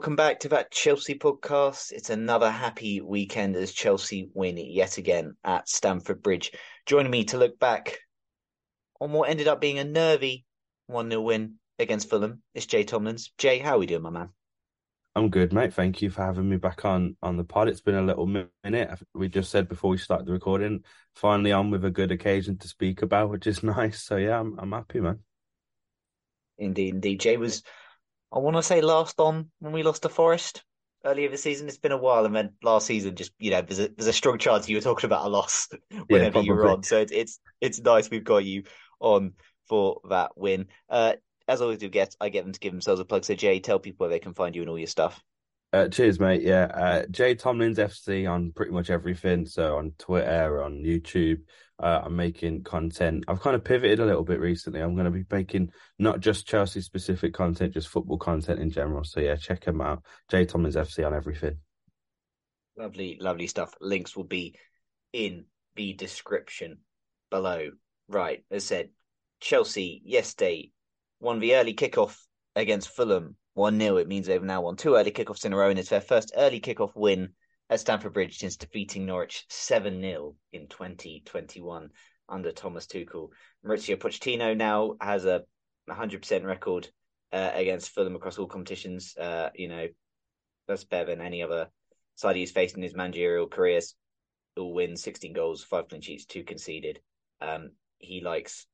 Welcome back to that Chelsea podcast. It's another happy weekend as Chelsea win yet again at Stamford Bridge. Joining me to look back on what ended up being a nervy 1 0 win against Fulham is Jay Tomlins. Jay, how are we doing, my man? I'm good, mate. Thank you for having me back on on the pod. It's been a little minute. We just said before we started the recording, finally on with a good occasion to speak about, which is nice. So yeah, I'm I'm happy, man. Indeed, indeed. Jay was, I want to say, last on when we lost to Forest earlier this season. It's been a while, and then last season, just you know, there's a there's a strong chance you were talking about a loss whenever Yeah, you were on. So it's it's it's nice we've got you on for that win. Uh, as always, do get I get them to give themselves a plug. So Jay, tell people where they can find you and all your stuff. Uh, cheers, mate. Yeah, uh, Jay Tomlins FC on pretty much everything. So on Twitter, on YouTube, uh, I'm making content. I've kind of pivoted a little bit recently. I'm going to be making not just Chelsea specific content, just football content in general. So yeah, check them out. Jay Tomlins FC on everything. Lovely, lovely stuff. Links will be in the description below. Right, as said, Chelsea yesterday won the early kickoff against Fulham 1 0. It means they've now won two early kickoffs in a row, and it's their first early kickoff win at Stamford Bridge since defeating Norwich 7 0 in 2021 under Thomas Tuchel. Maurizio Pochettino now has a 100% record uh, against Fulham across all competitions. Uh, you know, that's better than any other side he's faced in his managerial careers. All wins, 16 goals, five clean sheets, two conceded. Um, he likes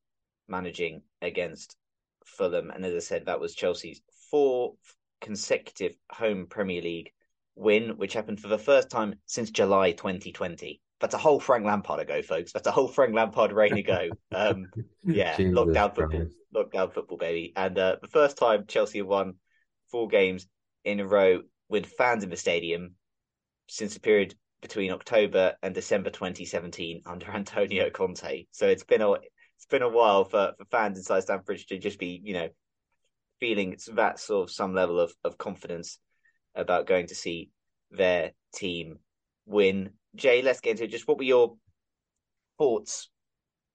managing against Fulham, and as I said, that was Chelsea's fourth consecutive home Premier League win, which happened for the first time since July 2020. That's a whole Frank Lampard ago, folks. That's a whole Frank Lampard reign ago. Um, yeah, Jesus lockdown football, Christ. lockdown football, baby. And uh, the first time Chelsea have won four games in a row with fans in the stadium since the period between October and December 2017 under Antonio Conte. So it's been a it's been a while for, for fans inside Stamford Bridge to just be, you know, feeling that sort of some level of, of confidence about going to see their team win. Jay, let's get into it. Just what were your thoughts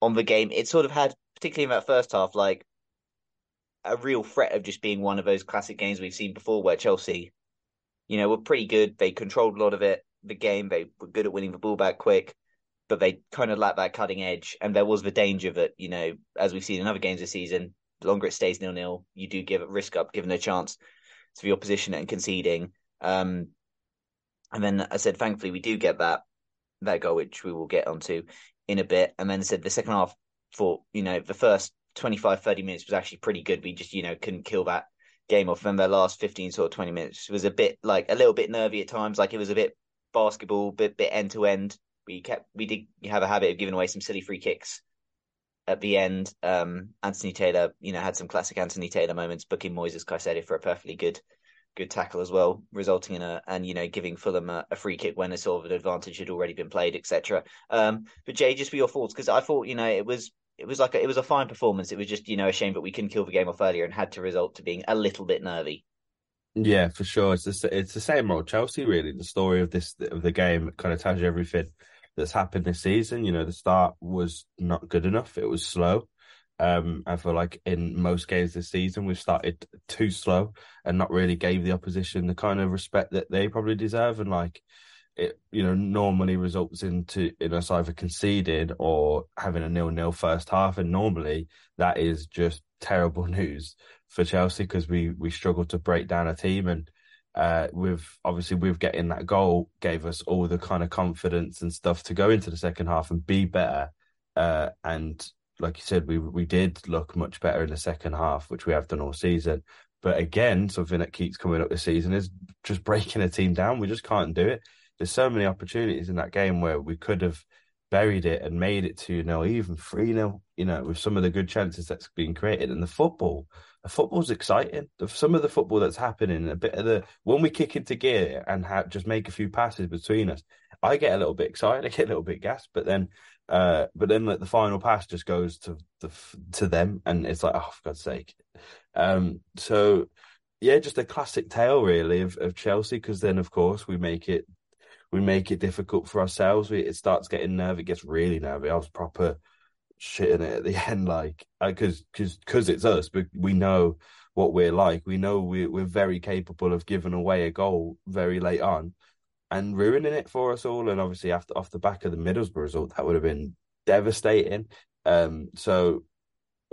on the game? It sort of had, particularly in that first half, like a real threat of just being one of those classic games we've seen before where Chelsea, you know, were pretty good. They controlled a lot of it, the game. They were good at winning the ball back quick, but they kind of lacked that cutting edge. And there was the danger that, you know, as we've seen in other games this season, the longer it stays nil nil, you do give a risk up, given a chance to the opposition and conceding. Um, and then I said, thankfully, we do get that that goal, which we will get onto in a bit. And then I said the second half for you know the first 25, 30 minutes was actually pretty good. We just you know couldn't kill that game off. And their last fifteen sort of twenty minutes was a bit like a little bit nervy at times. Like it was a bit basketball, bit bit end to end. We kept we did have a habit of giving away some silly free kicks at the end. Um, Anthony Taylor, you know, had some classic Anthony Taylor moments, booking Moises Caicedo for a perfectly good good tackle as well, resulting in a and you know giving Fulham a, a free kick when a sort of an advantage had already been played, etc. Um, but Jay, just for your thoughts, because I thought you know it was it was like a, it was a fine performance. It was just you know a shame that we couldn't kill the game off earlier and had to result to being a little bit nervy. Yeah, for sure. It's the, it's the same old Chelsea, really. The story of this of the game kind of tells you everything that's happened this season. You know, the start was not good enough. It was slow. Um, I feel like in most games this season, we've started too slow and not really gave the opposition the kind of respect that they probably deserve. And like, it you know normally results into in us either conceding or having a nil nil first half, and normally that is just terrible news for Chelsea because we we struggled to break down a team and uh, with obviously with getting that goal gave us all the kind of confidence and stuff to go into the second half and be better. Uh, and like you said, we we did look much better in the second half, which we have done all season. But again, something that keeps coming up this season is just breaking a team down. We just can't do it. There's so many opportunities in that game where we could have buried it and made it 2 0, even 3 0, you know, with some of the good chances that's been created. And the football, the football's exciting. Some of the football that's happening, a bit of the when we kick into gear and have, just make a few passes between us, I get a little bit excited, I get a little bit gassed, but then, uh, but then like the final pass just goes to the to them, and it's like, oh, for God's sake. Um, so yeah, just a classic tale really of, of Chelsea, because then of course we make it we make it difficult for ourselves. We, it starts getting nervy. It gets really nervy. I was proper shitting it at the end, like because because because it's us. But we know what we're like. We know we we're very capable of giving away a goal very late on and ruining it for us all. And obviously, after off the back of the Middlesbrough result, that would have been devastating. Um, so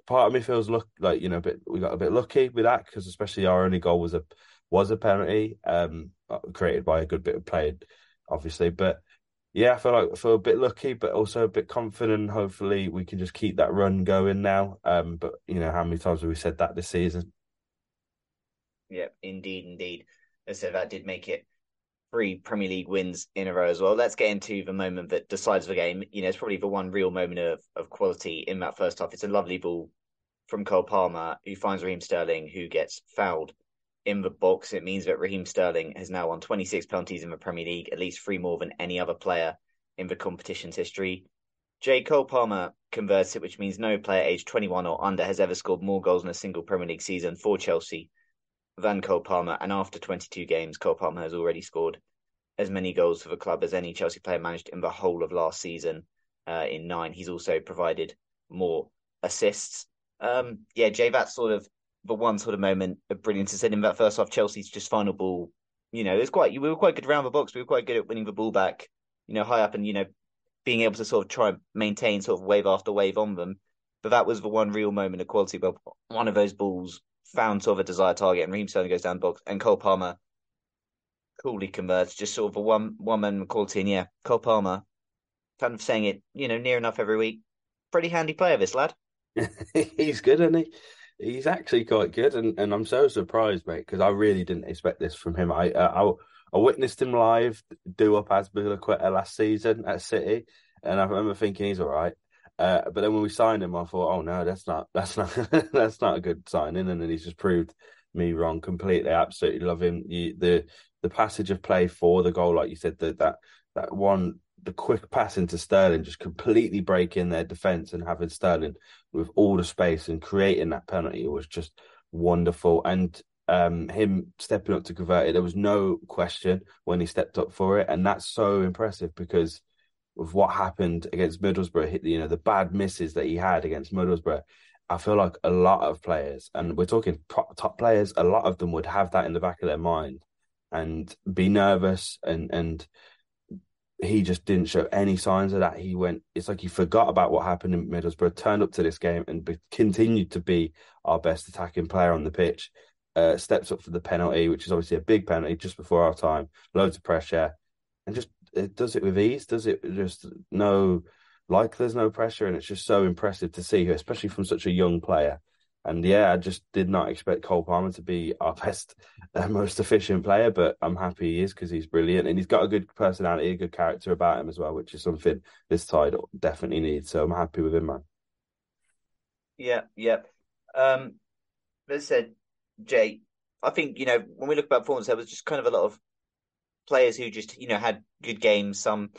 part of me feels look like you know, bit we got a bit lucky with that because especially our only goal was a was a penalty um, created by a good bit of play obviously. But yeah, I feel like I feel a bit lucky, but also a bit confident. Hopefully, we can just keep that run going now. Um, but you know, how many times have we said that this season? Yeah, indeed, indeed. As I said, that did make it three Premier League wins in a row as well. Let's get into the moment that decides the game. You know, it's probably the one real moment of, of quality in that first half. It's a lovely ball from Cole Palmer, who finds Raheem Sterling, who gets fouled in the box. It means that Raheem Sterling has now won 26 penalties in the Premier League, at least three more than any other player in the competition's history. J. Cole Palmer converts it, which means no player aged 21 or under has ever scored more goals in a single Premier League season for Chelsea than Cole Palmer. And after 22 games, Cole Palmer has already scored as many goals for the club as any Chelsea player managed in the whole of last season uh, in nine. He's also provided more assists. Um, yeah, Jay, that's sort of the one sort of moment of brilliance is in that first half, Chelsea's just final ball. You know, it's quite we were quite good around the box. We were quite good at winning the ball back. You know, high up and you know being able to sort of try and maintain sort of wave after wave on them. But that was the one real moment of quality. But one of those balls found sort of a desired target, and Raheem Sterling goes down the box, and Cole Palmer coolly converts, just sort of a one one man quality. And yeah, Cole Palmer, kind of saying it, you know, near enough every week. Pretty handy player, this lad. He's good, isn't he? He's actually quite good, and, and I'm so surprised, mate, because I really didn't expect this from him. I uh, I, I witnessed him live do up as Azpilicueta last season at City, and I remember thinking he's all right. Uh, but then when we signed him, I thought, oh no, that's not that's not that's not a good signing, and then he's just proved me wrong completely. I absolutely love him. You, the the passage of play for the goal, like you said, that that that one the quick pass into Sterling, just completely breaking their defence and having Sterling with all the space and creating that penalty was just wonderful. And um, him stepping up to convert it, there was no question when he stepped up for it, and that's so impressive because of what happened against Middlesbrough, you know, the bad misses that he had against Middlesbrough. I feel like a lot of players, and we're talking top players, a lot of them would have that in the back of their mind and be nervous and and he just didn't show any signs of that. He went, it's like he forgot about what happened in Middlesbrough, turned up to this game and be, continued to be our best attacking player on the pitch. Uh, steps up for the penalty, which is obviously a big penalty just before our time, loads of pressure, and just it does it with ease. Does it just no, like there's no pressure, and it's just so impressive to see, especially from such a young player. And yeah, I just did not expect Cole Palmer to be our best, uh, most efficient player, but I'm happy he is because he's brilliant and he's got a good personality, a good character about him as well, which is something this side definitely needs. So I'm happy with him, man. Yeah, yeah. Um, as I said, Jay, I think you know when we look about performance, there was just kind of a lot of players who just you know had good games, some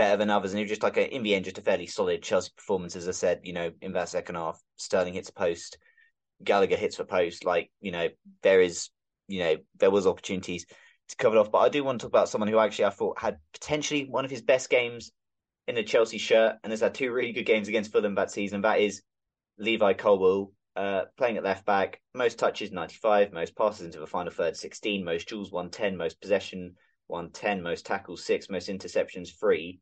better than others, and it was just like a, in the end just a fairly solid Chelsea performance. As I said, you know, in that second half, Sterling hits a post, Gallagher hits for post. Like you know, there is you know there was opportunities to cover it off, but I do want to talk about someone who actually I thought had potentially one of his best games in a Chelsea shirt, and has had two really good games against Fulham that season. That is Levi Colwill uh, playing at left back, most touches 95, most passes into the final third 16, most duels 110, most possession 110, most tackles 6, most interceptions 3.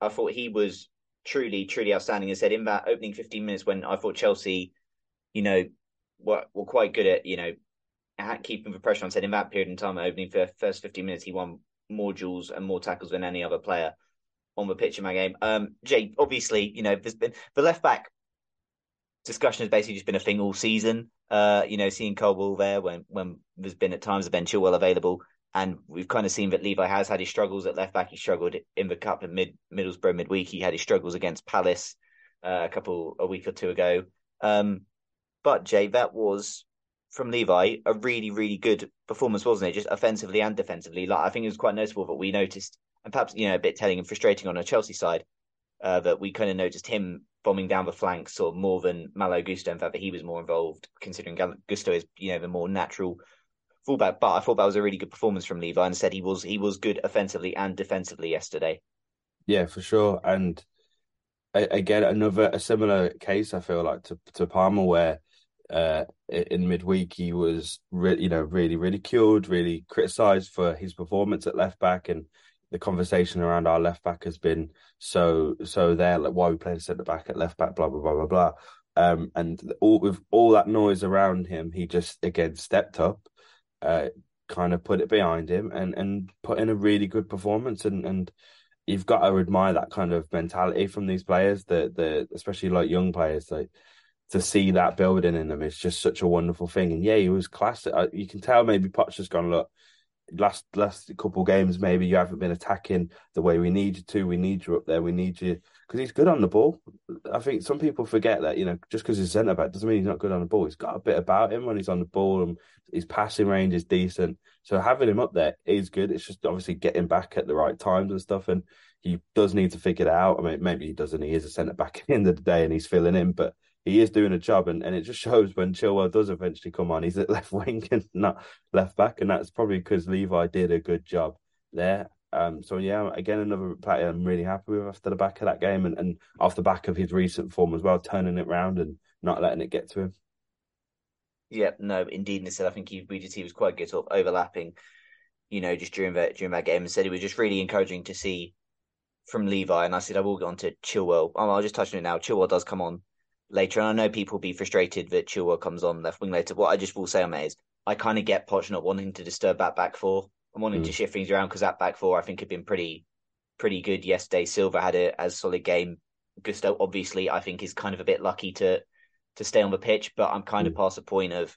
I thought he was truly, truly outstanding. I said in that opening 15 minutes when I thought Chelsea, you know, were, were quite good at, you know, keeping the pressure on. Said in that period in time, opening for first 15 minutes, he won more duels and more tackles than any other player on the pitch in my game. Um, Jay, obviously, you know, there's been the left back discussion has basically just been a thing all season. Uh, you know, seeing Colwill there when when there's been at times a Ben Chilwell available, and we've kind of seen that Levi has had his struggles at left back. He struggled in the cup at mid Middlesbrough midweek. He had his struggles against Palace uh, a couple a week or two ago. Um, but Jay, that was from Levi a really really good performance, wasn't it? Just offensively and defensively. Like I think it was quite noticeable that we noticed, and perhaps you know a bit telling and frustrating on a Chelsea side. Uh, that we kind of noticed him bombing down the flanks of more than Malo Gusto. In fact, that he was more involved, considering Gusto is you know the more natural fullback. But I thought that was a really good performance from Levi, and said he was he was good offensively and defensively yesterday. Yeah, for sure. And again, another a similar case. I feel like to to Palmer, where uh, in midweek he was really you know really ridiculed, really criticised for his performance at left back, and the conversation around our left back has been so so there, like why we playing centre back at left back, blah blah blah blah blah. Um, and all with all that noise around him, he just again stepped up, uh, kind of put it behind him, and and put in a really good performance. And and you've got to admire that kind of mentality from these players, the the especially like young players, like to see that building in them is just such a wonderful thing. And yeah, he was classic. Uh, you can tell maybe Potts has gone look last last couple games maybe you haven't been attacking the way we need you to. We need you up there. We need you because he's good on the ball. I think some people forget that you know just because he's centre back doesn't mean he's not good on the ball. He's got a bit about him when he's on the ball and his passing range is decent. So having him up there is good. It's just obviously getting back at the right times and stuff. And he does need to figure it out. I mean, maybe he doesn't. He is a centre back at the end of the day and he's filling in, but he is doing a job, and, and it just shows when Chilwell does eventually come on, he's at left wing and not left back, and that's probably because Levi did a good job there. Um, so yeah, again, another player I'm really happy with after the back of that game, and, and off the back of his recent form as well, turning it around and not letting it get to him. Yeah, no, indeed, said I think he he was quite good, sort of overlapping, you know, just during that during that game, and said it was just really encouraging to see from Levi. And I said I will get on to Chilwell. Oh, I'll just touch on it now. Chilwell does come on later. And I know people will be frustrated that Chilwell comes on left wing later. What I just will say on that is I kind of get Poch not wanting to disturb that back four. I'm wanting mm. to shift things around because that back four I think had been pretty pretty good yesterday. Silva had a as solid game. Gusto obviously I think is kind of a bit lucky to to stay on the pitch, but I'm kind mm. of past the point of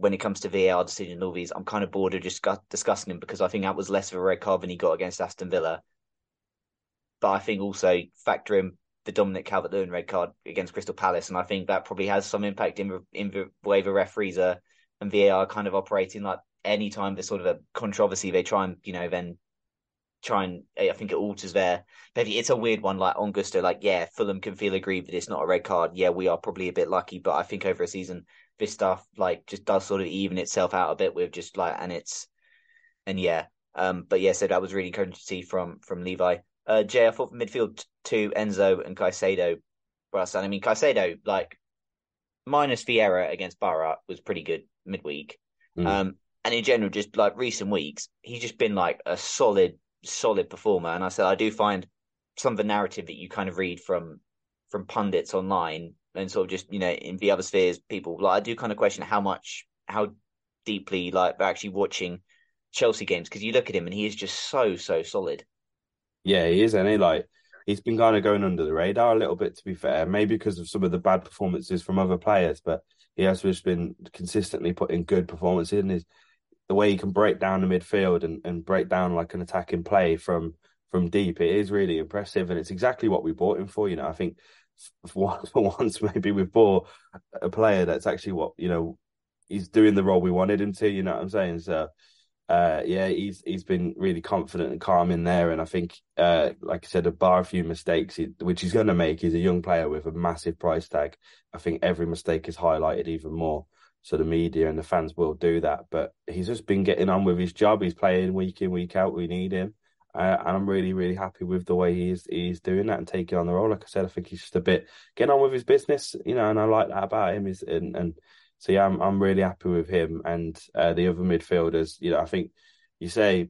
when it comes to VAR decisions and all these, I'm kind of bored of just discussing them because I think that was less of a red card than he got against Aston Villa. But I think also factor in the Dominic Calvert Lewin red card against Crystal Palace, and I think that probably has some impact in in the way the referees are and VAR kind of operating. Like any time there's sort of a controversy, they try and you know then try and I think it alters their. Maybe it's a weird one like on Gusto. Like yeah, Fulham can feel aggrieved that it's not a red card. Yeah, we are probably a bit lucky, but I think over a season this stuff like just does sort of even itself out a bit with just like and it's and yeah. Um, but yeah, so that was really encouraging to see from from Levi. Uh, Jay, I thought midfield two, Enzo and Caicedo outstanding. I mean, Caicedo, like, minus Vieira against Boro was pretty good midweek. Mm. Um, and in general, just like recent weeks, he's just been like a solid, solid performer. And I said, I do find some of the narrative that you kind of read from from pundits online and sort of just, you know, in the other spheres, people like I do kind of question how much, how deeply like they're actually watching Chelsea games because you look at him and he is just so, so solid. Yeah, he is, and he like he's been kind of going under the radar a little bit, to be fair. Maybe because of some of the bad performances from other players, but he has just been consistently putting good performances in his the way he can break down the midfield and, and break down like an attacking play from from deep. It is really impressive, and it's exactly what we bought him for. You know, I think for once, maybe we've bought a player that's actually what you know he's doing the role we wanted him to. You know what I'm saying? So, uh, yeah, he's he's been really confident and calm in there, and I think, uh, like I said, a bar a few mistakes, which he's going to make. He's a young player with a massive price tag. I think every mistake is highlighted even more. So the media and the fans will do that, but he's just been getting on with his job. He's playing week in, week out. We need him. Uh, and I'm really, really happy with the way he's he's doing that and taking on the role. Like I said, I think he's just a bit getting on with his business, you know, and I like that about him. Is and, and so yeah, I'm I'm really happy with him and uh, the other midfielders. You know, I think you say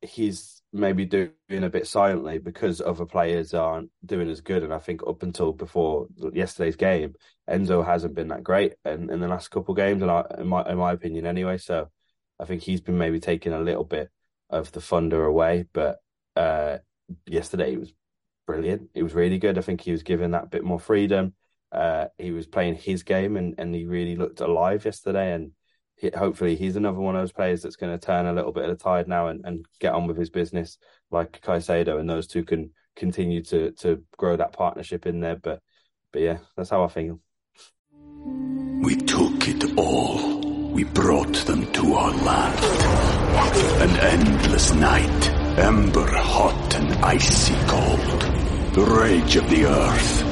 he's maybe doing a bit silently because other players aren't doing as good. And I think up until before yesterday's game, Enzo hasn't been that great in, in the last couple of games, and in my in my opinion anyway. So I think he's been maybe taking a little bit of the thunder away. But uh, yesterday he was brilliant. He was really good. I think he was given that bit more freedom. Uh, he was playing his game and, and he really looked alive yesterday. And he, hopefully he's another one of those players that's going to turn a little bit of the tide now and, and get on with his business like Caicedo. And those two can continue to to grow that partnership in there. But but yeah, that's how I feel. We took it all. We brought them to our land. An endless night, ember hot and icy cold. The rage of the earth.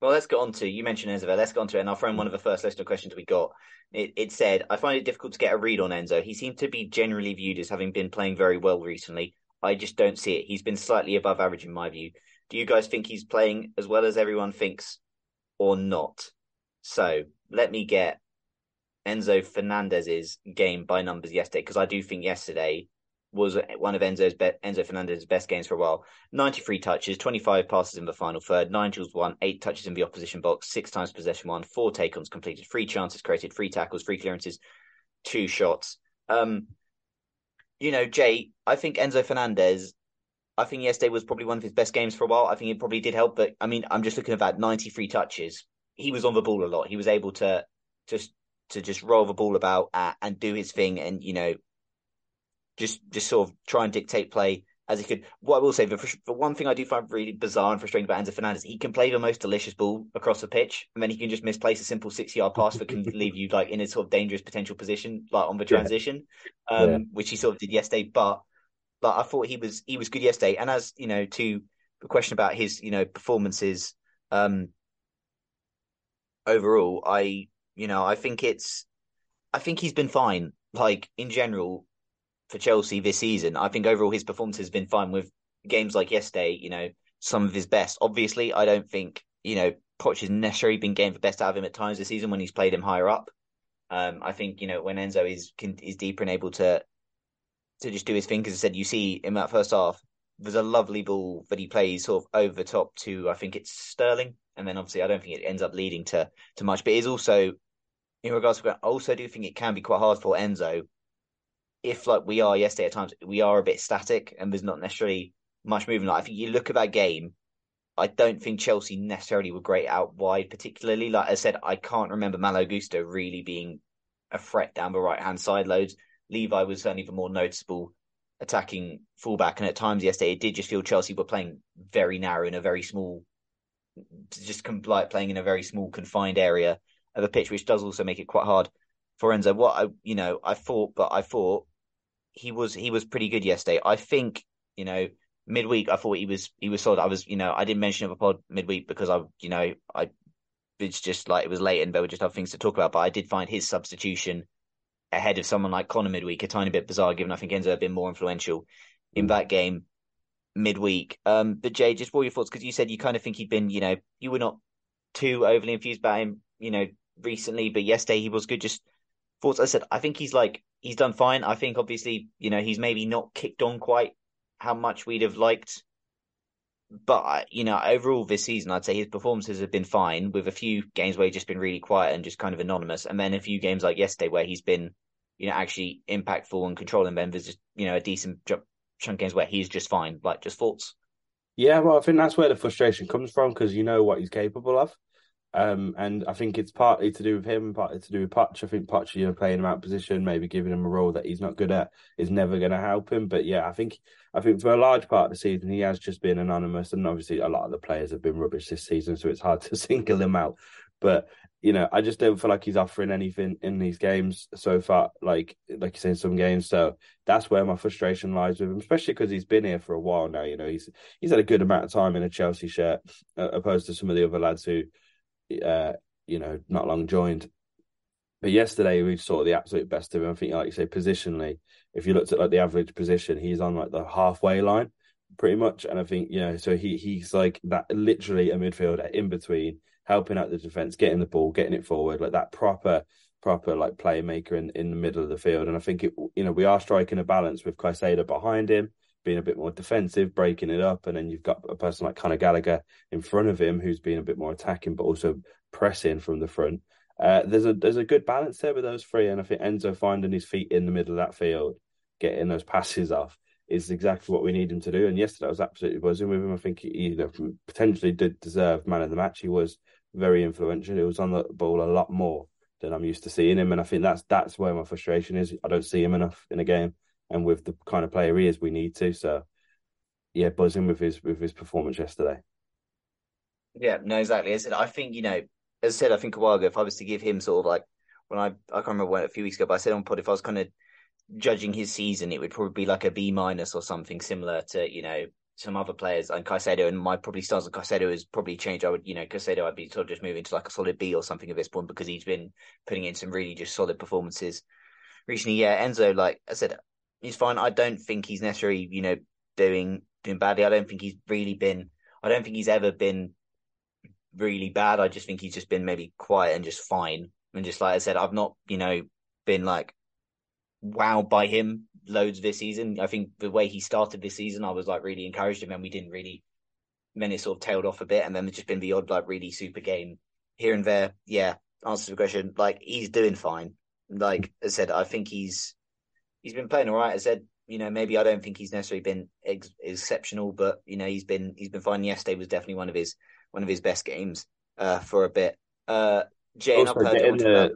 Well, let's get on to you mentioned Enzo. Let's get on to it, and I'll throw in one of the first listener questions we got. It, it said, "I find it difficult to get a read on Enzo. He seemed to be generally viewed as having been playing very well recently. I just don't see it. He's been slightly above average in my view. Do you guys think he's playing as well as everyone thinks, or not? So let me get Enzo Fernandez's game by numbers yesterday because I do think yesterday was one of Enzo's be- Enzo Fernandez's best games for a while. 93 touches, 25 passes in the final third, nine duels won, eight touches in the opposition box, six times possession won, four take-ons completed, three chances created, three tackles, three clearances, two shots. Um, you know, Jay, I think Enzo Fernandez. I think yesterday was probably one of his best games for a while. I think it probably did help, but I mean, I'm just looking at that 93 touches. He was on the ball a lot. He was able to just to just roll the ball about uh, and do his thing, and you know, just just sort of try and dictate play as he could. What I will say, the, the one thing I do find really bizarre and frustrating about Enzo Fernandez, he can play the most delicious ball across the pitch, and then he can just misplace a simple six-yard pass that can leave you like in a sort of dangerous potential position, like on the transition, yeah. Um, yeah. which he sort of did yesterday. But but I thought he was he was good yesterday, and as you know, to the question about his you know performances um, overall, I you know I think it's I think he's been fine. Like in general, for Chelsea this season. I think overall his performance has been fine with games like yesterday, you know, some of his best. Obviously, I don't think, you know, Poch has necessarily been getting the best out of him at times this season when he's played him higher up. Um, I think, you know, when Enzo is is deeper and able to to just do his thing, because I said, you see in that first half, there's a lovely ball that he plays sort of over the top to, I think it's Sterling. And then obviously, I don't think it ends up leading to, to much, but it is also, in regards to, I also do think it can be quite hard for Enzo if like we are yesterday at times, we are a bit static and there's not necessarily much movement. Like, I think you look at that game, I don't think Chelsea necessarily were great out wide, particularly. Like I said, I can't remember Malo Gusto really being a threat down the right hand side loads. Levi was certainly the more noticeable attacking fullback, and at times yesterday it did just feel Chelsea were playing very narrow in a very small, just like playing in a very small confined area of a pitch, which does also make it quite hard for Enzo. What I you know I thought, but I thought he was he was pretty good yesterday. I think you know midweek I thought he was he was solid. I was you know I didn't mention it a pod midweek because I you know I it's just like it was late and there were just other things to talk about. But I did find his substitution ahead of someone like Conor midweek a tiny bit bizarre, given I think Enzo had been more influential in that game. midweek. Um, but Jay, just what your thoughts? Because you said you kind of think he'd been, you know, you were not too overly infused by him, you know, recently, but yesterday he was good. Just thoughts. I said I think he's like he's done fine. I think obviously, you know, he's maybe not kicked on quite how much we'd have liked. But you know, overall this season, I'd say his performances have been fine. With a few games where he's just been really quiet and just kind of anonymous, and then a few games like yesterday where he's been, you know, actually impactful and controlling members. Just you know, a decent chunk of games where he's just fine. Like just thoughts. Yeah, well, I think that's where the frustration comes from because you know what he's capable of. Um, and I think it's partly to do with him, partly to do with Poch. I think Poch, you know, playing him out position, maybe giving him a role that he's not good at, is never going to help him. But yeah, I think I think for a large part of the season, he has just been anonymous, and obviously a lot of the players have been rubbish this season, so it's hard to single him out. But you know, I just don't feel like he's offering anything in these games so far. Like like you say, in some games. So that's where my frustration lies with him, especially because he's been here for a while now. You know, he's he's had a good amount of time in a Chelsea shirt, uh, opposed to some of the other lads who uh, you know, not long joined. But yesterday we saw the absolute best of him. I think, like you say, positionally, if you looked at like the average position, he's on like the halfway line, pretty much. And I think you know, so he he's like that, literally a midfielder in between, helping out the defense, getting the ball, getting it forward, like that proper proper like playmaker in in the middle of the field. And I think it, you know, we are striking a balance with Caicedo behind him, being a bit more defensive, breaking it up, and then you've got a person like Conor Gallagher in front of him who's being a bit more attacking, but also pressing from the front. Uh, there's a there's a good balance there with those three, and I think Enzo finding his feet in the middle of that field, getting those passes off, is exactly what we need him to do. And yesterday I was absolutely buzzing with him. I think he you know, potentially did deserve man of the match. He was very influential. He was on the ball a lot more than I'm used to seeing him, and I think that's that's where my frustration is. I don't see him enough in a game and with the kind of player he is, we need to. So, yeah, buzzing with his with his performance yesterday. Yeah, no, exactly. I said, I think you know, as I said, I think a while ago, if I was to give him sort of like when I I can't remember when a few weeks ago, but I said on pod if I was kind of judging his season, it would probably be like a B minus or something similar to you know some other players and Caicedo and my probably stars on Caicedo has probably changed. I would, you know, Caicedo I'd be sort of just moving to like a solid B or something at this point because he's been putting in some really just solid performances recently. Yeah, Enzo, like I said, he's fine. I don't think he's necessarily, you know, doing doing badly. I don't think he's really been. I don't think he's ever been really bad. I just think he's just been maybe quiet and just fine. And just like I said, I've not, you know, been like wowed by him loads this season. I think the way he started this season, I was like really encouraged him, and we didn't really. Then it sort of tailed off a bit, and then it's just been the odd like really super game here and there. Yeah, answer the question. Like he's doing fine. Like I said, I think he's he's been playing all right. I said, you know, maybe I don't think he's necessarily been ex- exceptional, but you know, he's been he's been fine. Yesterday was definitely one of his one of his best games uh, for a bit. Uh, Jane, also, getting the,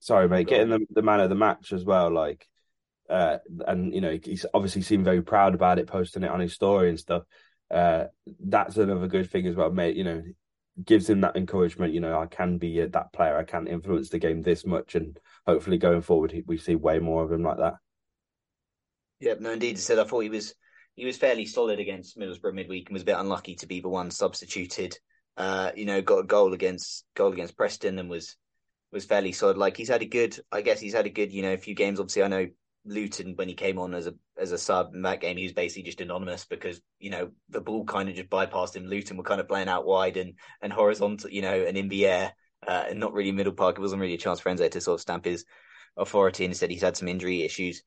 sorry, mate, getting the, the man of the match as well, like. Uh, and you know he's obviously seemed very proud about it, posting it on his story and stuff. Uh, that's another good thing as well, mate. You know, gives him that encouragement. You know, I can be that player. I can influence the game this much, and hopefully going forward, we see way more of him like that. Yeah, no, indeed. I said I thought he was he was fairly solid against Middlesbrough midweek and was a bit unlucky to be the one substituted. Uh, you know, got a goal against goal against Preston and was was fairly solid. Like he's had a good, I guess he's had a good, you know, a few games. Obviously, I know Luton when he came on as a as a sub in that game, he was basically just anonymous because you know the ball kind of just bypassed him. Luton were kind of playing out wide and and horizontal, you know, and in the air, uh, and not really middle park. It wasn't really a chance for Enzo to sort of stamp his authority. And instead, he's had some injury issues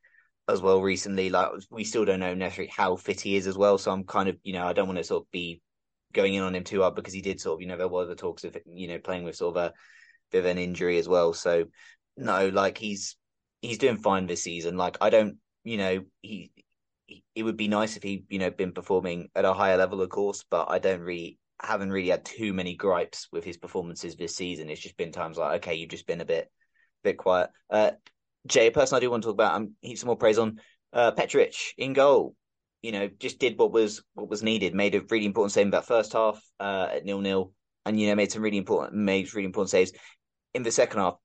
as well recently. Like we still don't know necessarily how fit he is as well. So I'm kind of, you know, I don't want to sort of be going in on him too hard because he did sort of, you know, there were the talks of, you know, playing with sort of a bit of an injury as well. So no, like he's he's doing fine this season. Like I don't, you know, he, it would be nice if he, you know, been performing at a higher level, of course, but I don't really haven't really had too many gripes with his performances this season. It's just been times like, okay, you've just been a bit bit quiet. Uh, Jay, a person I do want to talk about, um, heap some more praise on. Uh, Petric in goal, you know, just did what was what was needed. Made a really important save in that first half uh, at nil nil, and you know made some really important made really important saves in the second half.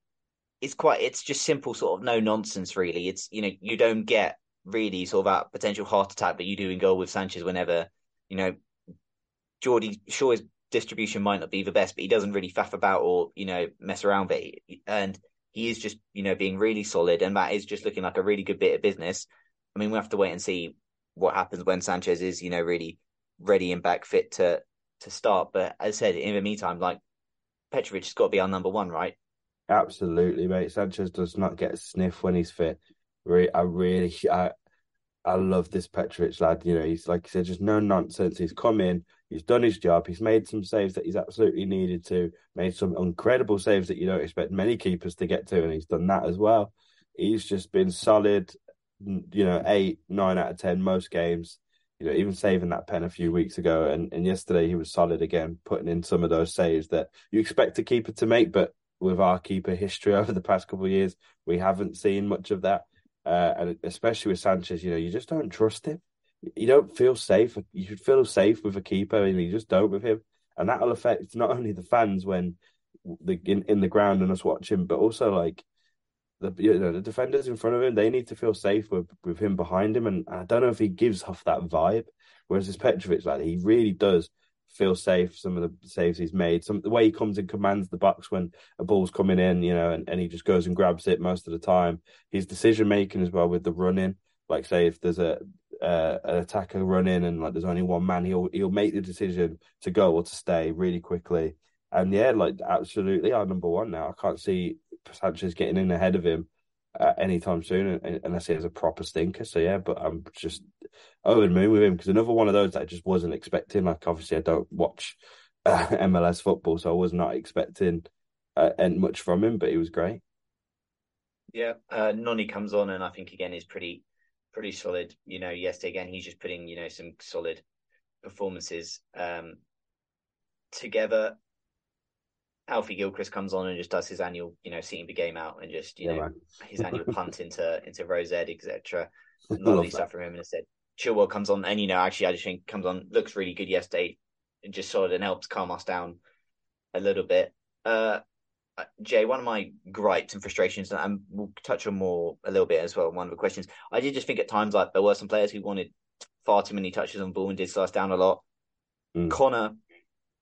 It's quite it's just simple sort of no nonsense really. It's you know you don't get really sort of that potential heart attack that you do in goal with Sanchez whenever you know sure his distribution might not be the best, but he doesn't really faff about or you know mess around with it. And he is just, you know, being really solid, and that is just looking like a really good bit of business. I mean, we have to wait and see what happens when Sanchez is, you know, really ready and back fit to to start. But as I said, in the meantime, like Petrovic has got to be our number one, right? Absolutely, mate. Sanchez does not get a sniff when he's fit. I really, I, I love this Petrovic lad. You know, he's like I said, just no nonsense. He's come in, he's done his job, he's made some saves that he's absolutely needed to, made some incredible saves that you don't expect many keepers to get to, and he's done that as well. He's just been solid, you know, eight, nine out of ten most games. You know, even saving that pen a few weeks ago, and, and yesterday he was solid again, putting in some of those saves that you expect a keeper to make, but with our keeper history over the past couple of years, we haven't seen much of that. Uh, and especially with Sanchez, you know, you just don't trust him. You don't feel safe. You should feel safe with a keeper, and you just don't with him. And that'll affect not only the fans when the in, in the ground and us watching, but also like the you know the defenders in front of him. They need to feel safe with with him behind him. And I don't know if he gives off that vibe. Whereas his Petrovic, like he really does feel safe. Some of the saves he's made, some the way he comes and commands the box when a ball's coming in, you know, and, and he just goes and grabs it most of the time. His decision making as well with the running, like say if there's a uh, an attacker running and like there's only one man, he'll he'll make the decision to go or to stay really quickly. And yeah, like absolutely our number one now. I can't see Sanchez getting in ahead of him uh, anytime soon unless he has a proper stinker. So yeah, but I'm just over the moon with him because another one of those that I just wasn't expecting. Like obviously I don't watch uh, MLS football, so I was not expecting uh, and much from him, but he was great. Yeah, uh, Noni comes on and I think again is pretty pretty solid. You know, yesterday again he's just putting you know some solid performances um, together. Alfie Gilchrist comes on and just does his annual, you know, seeing the game out and just, you yeah, know, his annual punt into into Rose Ed, etc. Lovely stuff from him. And instead, Chilwell comes on, and you know, actually, I just think comes on, looks really good yesterday, and just sort of and helps calm us down a little bit. Uh, uh, Jay, one of my gripes and frustrations, and we'll touch on more a little bit as well. One of the questions I did just think at times like there were some players who wanted far too many touches on ball and did slow us down a lot. Mm. Conor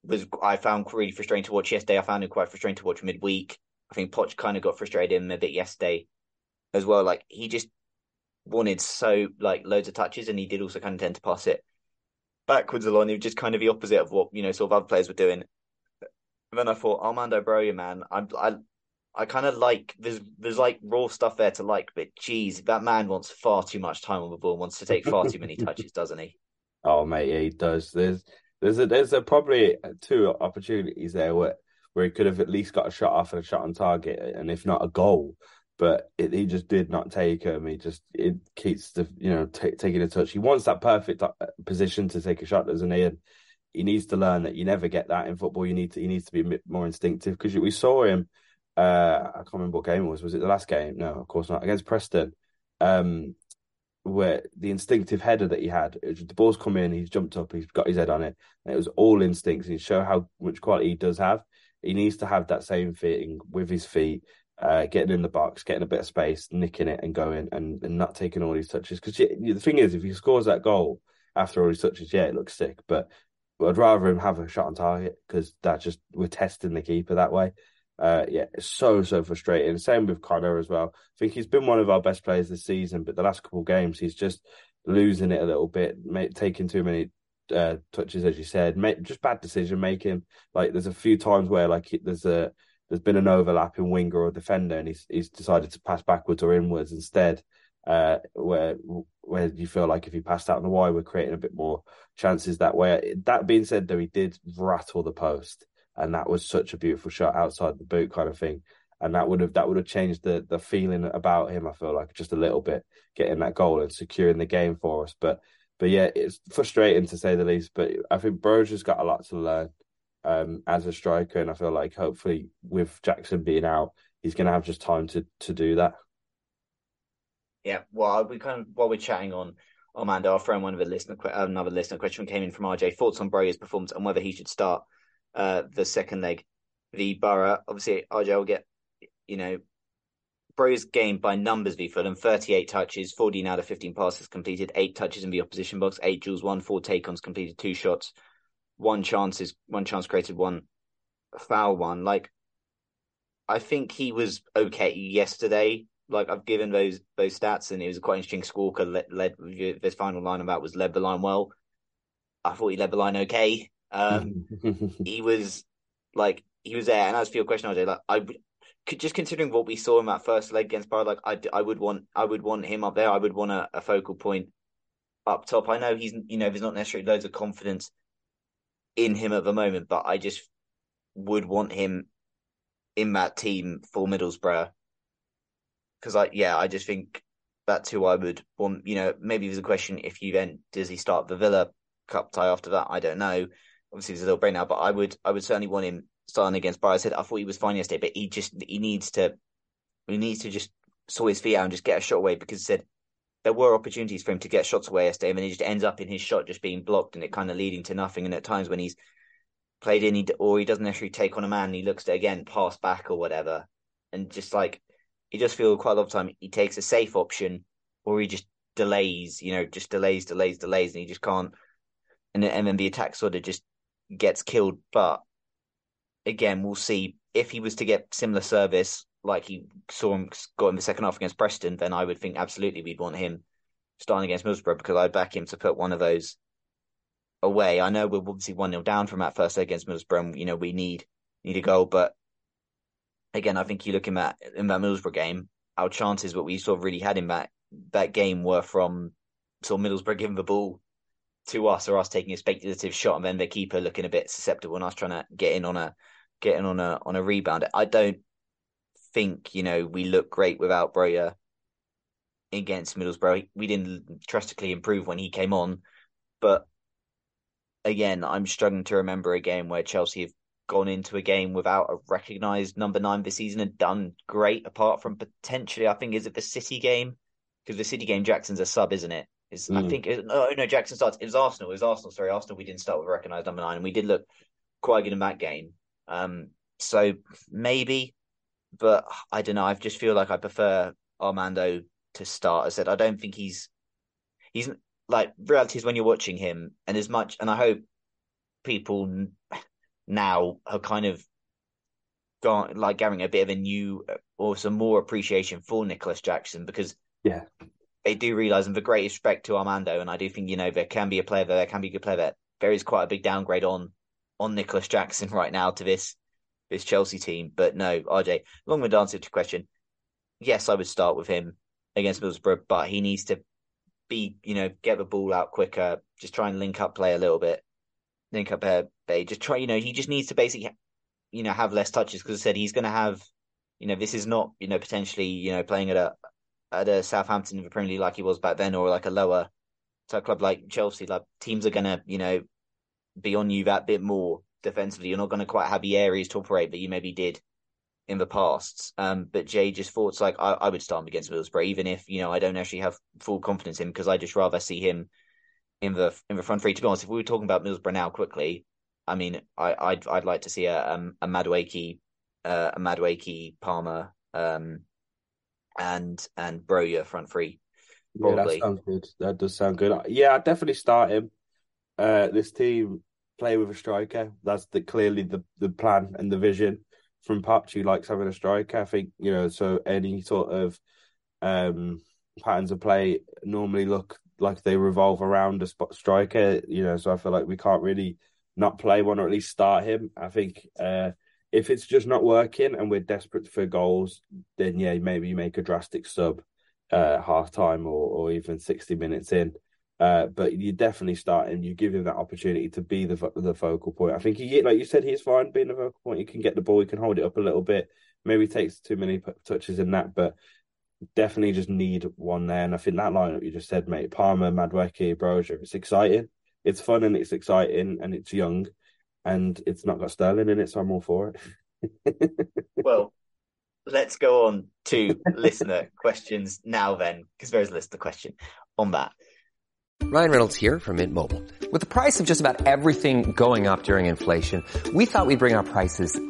was I found really frustrating to watch yesterday. I found him quite frustrating to watch midweek. I think Poch kind of got frustrated him a bit yesterday as well. Like he just wanted so like loads of touches, and he did also kind of tend to pass it backwards a lot. And he was just kind of the opposite of what you know sort of other players were doing. And then I thought Armando Broja, man, I I I kind of like there's there's like raw stuff there to like, but geez, that man wants far too much time on the ball, wants to take far too many touches, doesn't he? Oh mate, yeah, he does. There's there's a, there's a probably two opportunities there where where he could have at least got a shot off and a shot on target, and if not a goal. But it, he just did not take him. He just it keeps the you know t- taking a touch. He wants that perfect uh, position to take a shot, doesn't he? And he needs to learn that you never get that in football. You need to he needs to be a bit more instinctive because we saw him. Uh, I can't remember what game it was. Was it the last game? No, of course not. Against Preston. Um, where the instinctive header that he had, the ball's come in, he's jumped up, he's got his head on it, and it was all instincts. And show how much quality he does have. He needs to have that same feeling with his feet, uh, getting in the box, getting a bit of space, nicking it, and going, and, and not taking all these touches. Because the thing is, if he scores that goal after all these touches, yeah, it looks sick. But I'd rather him have a shot on target because that just we're testing the keeper that way. Uh, yeah, so so frustrating. Same with Conor as well. I think he's been one of our best players this season, but the last couple of games he's just losing it a little bit, taking too many uh, touches, as you said, just bad decision making. Like there's a few times where like there's a there's been an overlap in winger or defender, and he's he's decided to pass backwards or inwards instead. Uh, where where you feel like if he passed out on the wide, we're creating a bit more chances that way. That being said, though, he did rattle the post and that was such a beautiful shot outside the boot kind of thing. And that would have that would have changed the the feeling about him. I feel like just a little bit getting that goal and securing the game for us. But but yeah, it's frustrating to say the least. But I think Broja's got a lot to learn um, as a striker, and I feel like hopefully with Jackson being out, he's going to have just time to to do that. Yeah, well, we kind of while we're chatting on Armando, our friend, one of the listener, another listener question came in from RJ. Thoughts on Broja's performance and whether he should start uh, the second leg. The Boro, obviously, RJ will get, you know, Bro's game by numbers v Fulham 38 touches, 14 out of 15 passes completed, eight touches in the opposition box, eight duels, one, four take ons completed, two shots, one chances, one chance created, one foul one. Like, I think he was okay yesterday. like I've given those those stats, and it was a quite interesting. Squawker led, led this final line about was led the line well. I thought he led the line okay. Um, he was like he was there, and as for your question, I like I could just considering what we saw in that first leg against Boro, like I, I would want I would want him up there. I would want a, a focal point up top. I know he's you know there's not necessarily loads of confidence in him at the moment, but I just would want him in that team for Middlesbrough because I yeah I just think that's who I would want. You know, maybe there's a question if you then does he start the Villa Cup tie after that? I don't know. Obviously, there's a little brain now, but I would I would certainly want him starting against Boro. I said I thought he was fine yesterday, but he just he needs to he needs to just sort his feet out and just get a shot away because he said there were opportunities for him to get shots away yesterday, and he just ends up in his shot just being blocked and it kind of leading to nothing. And at times when he's played in, he, or he doesn't necessarily take on a man, he looks to again pass back or whatever, and just like he just feel quite a lot of time he takes a safe option or he just delays, you know, just delays, delays, delays, and he just can't. And then, and then the attack sort of just gets killed. But again, we'll see if he was to get similar service like he saw him got in the second half against Preston, then I would think absolutely we'd want him starting against Middlesbrough because I'd back him to put one of those away. I know we're obviously one 0 down from that first leg against Middlesbrough. And, you know we need need a goal, but again, I think you look in that in that Middlesbrough game, our chances what we sort of really had in that that game were from sort of Middlesbrough giving the ball to us or us taking a speculative shot and then the keeper looking a bit susceptible and us trying to get in on a getting on a on a rebound. I don't think you know we look great without Broja against Middlesbrough. We didn't drastically improve when he came on, but again, I'm struggling to remember a game where Chelsea have gone into a game without a recognised number nine this season and done great. Apart from potentially, I think is it the City game because the City game Jackson's a sub, isn't it? Is mm. I think no, no Jackson starts. It was Arsenal. It was Arsenal. Sorry, Arsenal. We didn't start with a recognised number nine, and we did look quite good in that game. Um, so maybe but I don't know. I just feel like I prefer Armando to start. I said I don't think he's he's like reality is when you're watching him, and as much and I hope people now have kind of gone like getting a bit of a new or some more appreciation for Nicholas Jackson because yeah they do realize and the greatest respect to Armando and I do think you know there can be a player there, there can be a good player there. There is quite a big downgrade on on Nicholas Jackson right now to this this Chelsea team. But no, RJ, long-winded answer to your question. Yes, I would start with him against Middlesbrough, but he needs to be, you know, get the ball out quicker, just try and link up play a little bit, link up uh, Bay. Just try, you know, he just needs to basically, you know, have less touches because I said he's going to have, you know, this is not, you know, potentially, you know, playing at a at a Southampton in the Premier League like he was back then, or like a lower type club like Chelsea. Like teams are to, you know, be on you that bit more defensively. You're not to quite have the areas to operate that you maybe did in the past. Um, but Jay just thought like I, I, would start him against Middlesbrough, even if you know I don't actually have full confidence in him because I just rather see him in the in the front three. To be honest, if we were talking about Middlesbrough now quickly, I mean, I, I'd I'd like to see a um, a Madueke, uh, a Madueke Palmer, um, and and Broja front three. Probably. Yeah, that sounds good. That does sound good. Yeah, I'd definitely start him. Uh, this team play with a striker. That's the clearly the the plan and the vision from Poch. He likes having a striker. I think you know. So any sort of um, patterns of play normally look like they revolve around a spot striker. You know, so I feel like we can't really not play one or at least start him. I think uh, if it's just not working and we're desperate for goals, then yeah, maybe you make a drastic sub uh, half time or, or even sixty minutes in. Uh, but you definitely start him. You give him that opportunity to be the the focal point. I think he, like you said, he's fine being the focal point. He can get the ball. He can hold it up a little bit. Maybe takes too many touches in that, but definitely just need one there. And I think that lineup you just said, mate, Palmer, Madueke, Broja, it's exciting. It's fun and it's exciting and it's young, and it's not got Sterling in it, so I'm all for it. well, let's go on to listener questions now, then, because there's a listener question on that. Ryan Reynolds here from Mint Mobile. With the price of just about everything going up during inflation, we thought we'd bring our prices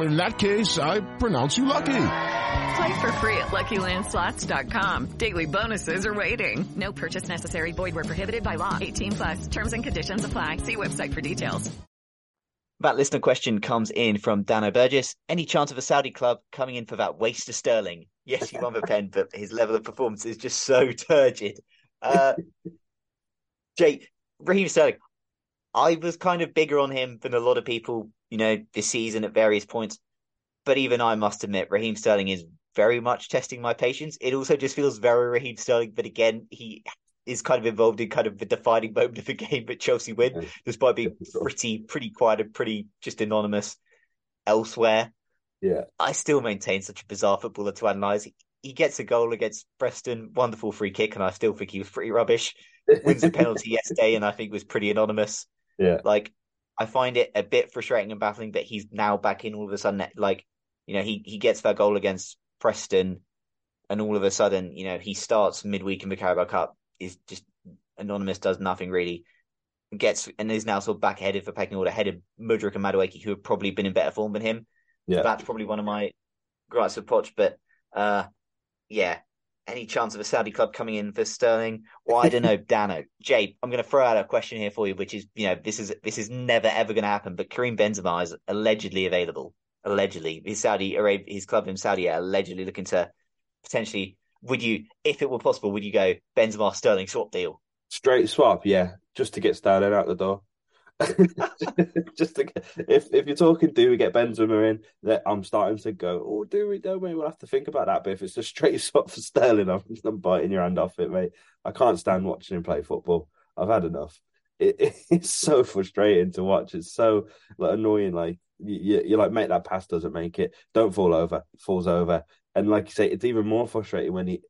In that case, I pronounce you lucky. Play for free at LuckyLandSlots.com. Daily bonuses are waiting. No purchase necessary. Void where prohibited by law. 18 plus. Terms and conditions apply. See website for details. That listener question comes in from Dano Burgess. Any chance of a Saudi club coming in for that waste of Sterling? Yes, he won the pen, but his level of performance is just so turgid. Uh, Jay, Raheem Sterling, I was kind of bigger on him than a lot of people, you know, this season at various points. But even I must admit, Raheem Sterling is very much testing my patience. It also just feels very Raheem Sterling, but again, he is kind of involved in kind of the defining moment of the game that Chelsea win, despite being pretty, pretty quiet and pretty just anonymous elsewhere. Yeah. I still maintain such a bizarre footballer to analyse. He gets a goal against Preston, wonderful free kick, and I still think he was pretty rubbish. Wins a penalty yesterday, and I think was pretty anonymous. Yeah. Like, I find it a bit frustrating and baffling that he's now back in all of a sudden. Like, you know, he, he gets that goal against Preston, and all of a sudden, you know, he starts midweek in the Carabao Cup, is just anonymous, does nothing really, gets and is now sort of back of the pecking order, ahead of Mudryk and Madueke, who have probably been in better form than him. Yeah. So that's probably one of my gripes with Poch. But uh, yeah, any chance of a Saudi club coming in for Sterling? Well, I don't know, Dano. Jay, I'm going to throw out a question here for you, which is, you know, this is this is never ever going to happen. But Karim Benzema is allegedly available. Allegedly, his Saudi Arabia, his club in Saudi are allegedly looking to potentially. Would you, if it were possible, would you go Benzema Sterling swap deal? Straight swap, yeah, just to get Sterling out the door. just to if if you're talking, do we get Benzema in? That I'm starting to go. Oh, do we? Don't we? We'll have to think about that. But if it's a straight swap for Sterling, I'm, I'm biting your hand off it, mate. I can't stand watching him play football. I've had enough. It, it's so frustrating to watch. It's so like, annoying. Like you, you're like, mate, that pass doesn't make it. Don't fall over. Falls over. And like you say, it's even more frustrating when he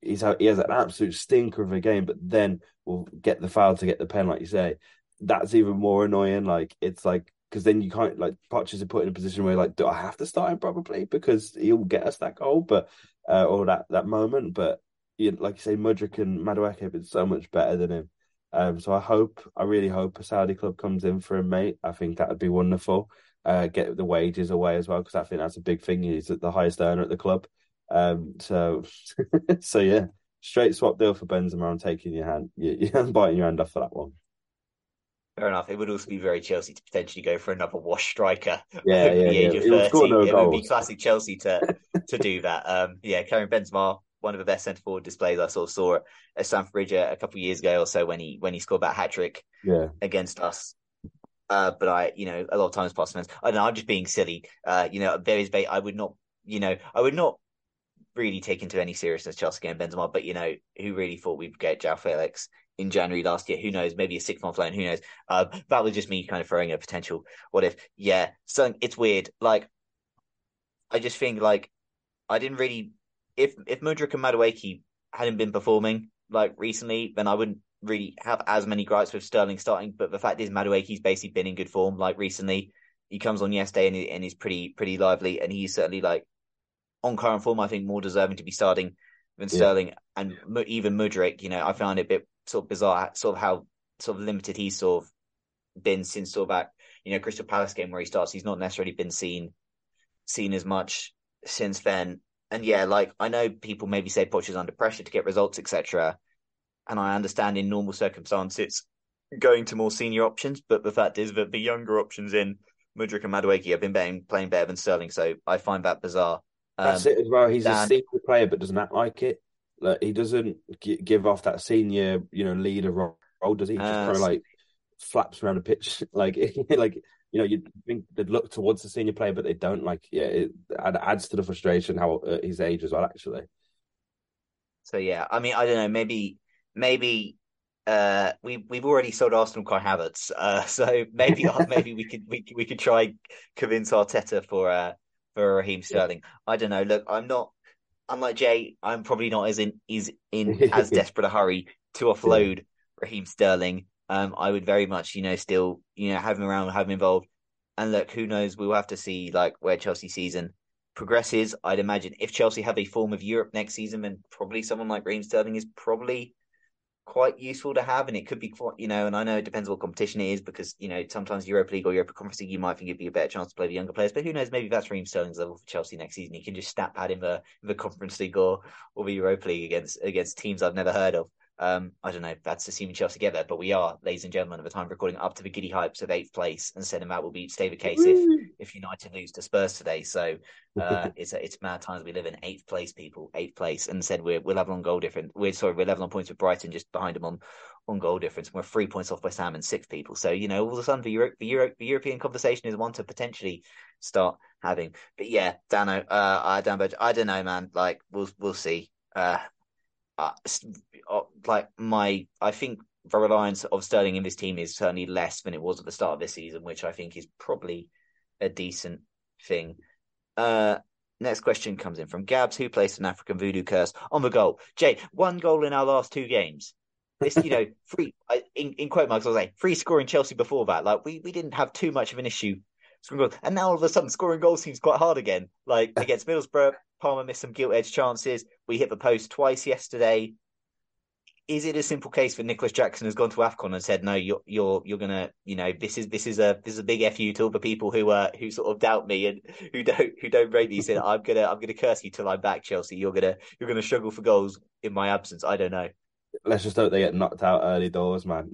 he's he has an absolute stinker of a game, but then we'll get the foul to get the pen, like you say. That's even more annoying. Like it's like because then you can't like Poch is put in a position where like, do I have to start him probably because he'll get us that goal, but uh, or that that moment. But you know, like you say, Mudryk and Madueke have been so much better than him. Um, so I hope, I really hope a Saudi club comes in for him, mate. I think that would be wonderful. Uh, get the wages away as well because I think that's a big thing. He's the highest earner at the club. Um, so, so yeah, straight swap deal for Benzema. I'm taking your hand. You, I'm biting your hand off for that one. Fair enough. It would also be very Chelsea to potentially go for another wash striker. Yeah, over yeah, the age yeah. of 30. no it would be goals. classic Chelsea to to do that. Um, yeah, Karim Benzema, one of the best centre forward displays I sort of saw at, Stamford Bridge a, couple of years ago or so when he when he scored that hat trick Yeah, against us. Uh, but I, you know, a lot of times past months, I don't know, I'm just being silly. Uh, you know, there is. I would not, you know, I would not really take into any seriousness Chelsea game Benzema, but you know, who really thought we'd get João Felix in January last year? Who knows? Maybe a six month loan. Who knows? Uh, that was just me kind of throwing a potential what if. Yeah, so it's weird. Like, I just think like I didn't really if if Mudryk and Madueke hadn't been performing like recently, then I wouldn't really have as many gripes with Sterling starting. But the fact is, Madueke's basically been in good form like recently. He comes on yesterday and, he, and he's pretty pretty lively, and he's certainly like on current form. I think more deserving to be starting than Yeah. Sterling and even Mudryk. You know, I found it a bit sort of bizarre, sort of how sort of limited he's sort of been since sort of that you know Crystal Palace game where he starts. He's not necessarily been seen seen as much since then. And yeah, like I know people maybe say Poch is under pressure to get results, etc. And I understand in normal circumstances going to more senior options, but the fact is that the younger options in Mudryk and Madueke have been playing, playing better than Sterling, so I find that bizarre. that's Um, it as well. He's a senior player, but doesn't act like it. Like he doesn't gi- give off that senior, you know, leader role, role does he? He just Uh, kind of like flaps around the pitch, like like you know, you think they'd look towards the senior player, but they don't. Like, yeah, it, it adds to the frustration how uh, his age as well, actually. So yeah, I mean, I don't know, maybe maybe uh, we we've already sold Arsenal Kai Havertz, uh, so maybe maybe we could we we could try convince Arteta for uh, for Raheem Sterling. Yeah. I don't know. Look, I'm not unlike Jay. I'm probably not as in is in as desperate a hurry to offload yeah. Raheem Sterling. Um, I would very much, you know, still you know have him around, have him involved. And look, who knows? We'll have to see like where Chelsea season progresses. I'd imagine if Chelsea have a form of Europe next season, then probably someone like Raheem Sterling is probably quite useful to have, and it could be quite, you know, and I know it depends what competition it is because you know sometimes Europa League or Europa Conference League you might think it'd be a better chance to play the younger players, but who knows? Maybe that's Raheem Sterling's level for Chelsea next season. He can just stat pad in the the Conference League or or the Europa League against against teams I've never heard of. Um, I don't know. That's assuming Chelsea get there, but we are, ladies and gentlemen, at the time recording, up to the giddy hypes of eighth place, and sending out will be stay the case if if United lose to Spurs today. So uh, it's it's mad times we live in. Eighth place, people, eighth place, and said we're we're level on goal difference. We're sorry, we're level on points with Brighton, just behind them on on goal difference. We're three points off by Sam and six people. So you know, all of a sudden, the Euro, the, Euro, the European conversation is one to potentially start having. But yeah, Dano, uh, I don't, I don't know, man. Like we'll we'll see. Uh, uh, uh, like my, I think the reliance of Sterling in this team is certainly less than it was at the start of this season, which I think is probably a decent thing. Uh, next question comes in from Gabs, who placed an African voodoo curse on the goal. Jay, one goal in our last two games. This, you know, free in, in quote marks, I'll say free scoring Chelsea before that. Like we we didn't have too much of an issue scoring and now all of a sudden scoring goals seems quite hard again. Like against Middlesbrough, Palmer missed some gilt edge chances. We hit the post twice yesterday. Is it a simple case that Nicholas Jackson has gone to Afcon and said, "No, you're you're you're gonna, you know, this is this is a this is a big fu to all the people who uh who sort of doubt me and who don't who don't rate me. He Said I'm gonna I'm gonna curse you till I'm back, Chelsea. You're gonna you're gonna struggle for goals in my absence. I don't know let's just hope they get knocked out early doors, man.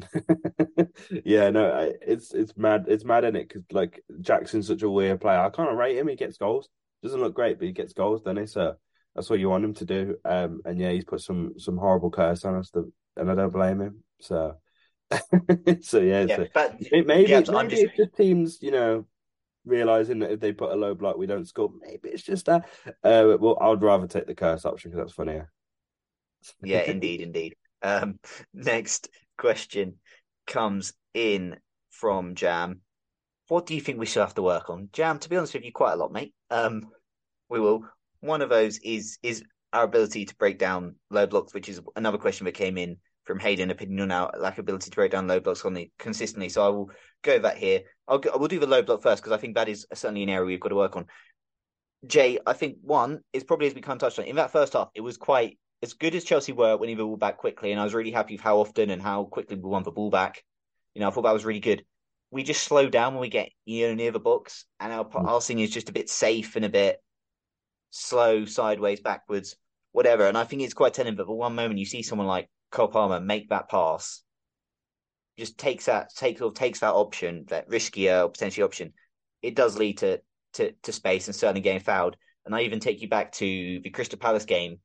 yeah, no, it's it's mad. It's mad in it because like Jackson's such a weird player. I can't rate him. He gets goals. Doesn't look great, but he gets goals. Then it's so that's what you want him to do. Um, and yeah, he's put some some horrible curse on us, to, and I don't blame him. So, so yeah, yeah so, but, maybe yeah, maybe just... it's just teams, you know, realizing that if they put a low block, we don't score. Maybe it's just that. Uh, well, I'd rather take the curse option because that's funnier. yeah, indeed, indeed. Um, next question comes in from Jam. What do you think we still have to work on? Jam, to be honest with you, quite a lot, mate. Um, we will. One of those is is our ability to break down low blocks, which is another question that came in from Hayden, opinion on our lack ability to break down low blocks on the consistently. So I will go that here. I'll go, we'll do the low block first because I think that is certainly an area we've got to work on. Jay, I think one is probably as we kind of touched on in that first half, it was quite as good as Chelsea were winning the ball back quickly, and I was really happy with how often and how quickly we won the ball back. You know, I thought that was really good. We just slow down when we get you know near the box, and our mm. passing is just a bit safe and a bit slow, sideways, backwards, whatever. And I think it's quite telling. But for one moment, you see someone like Cole Palmer make that pass, just takes that takes or takes that option, that riskier or potentially option. It does lead to to, to space and certainly getting fouled. And I even take you back to the Crystal Palace game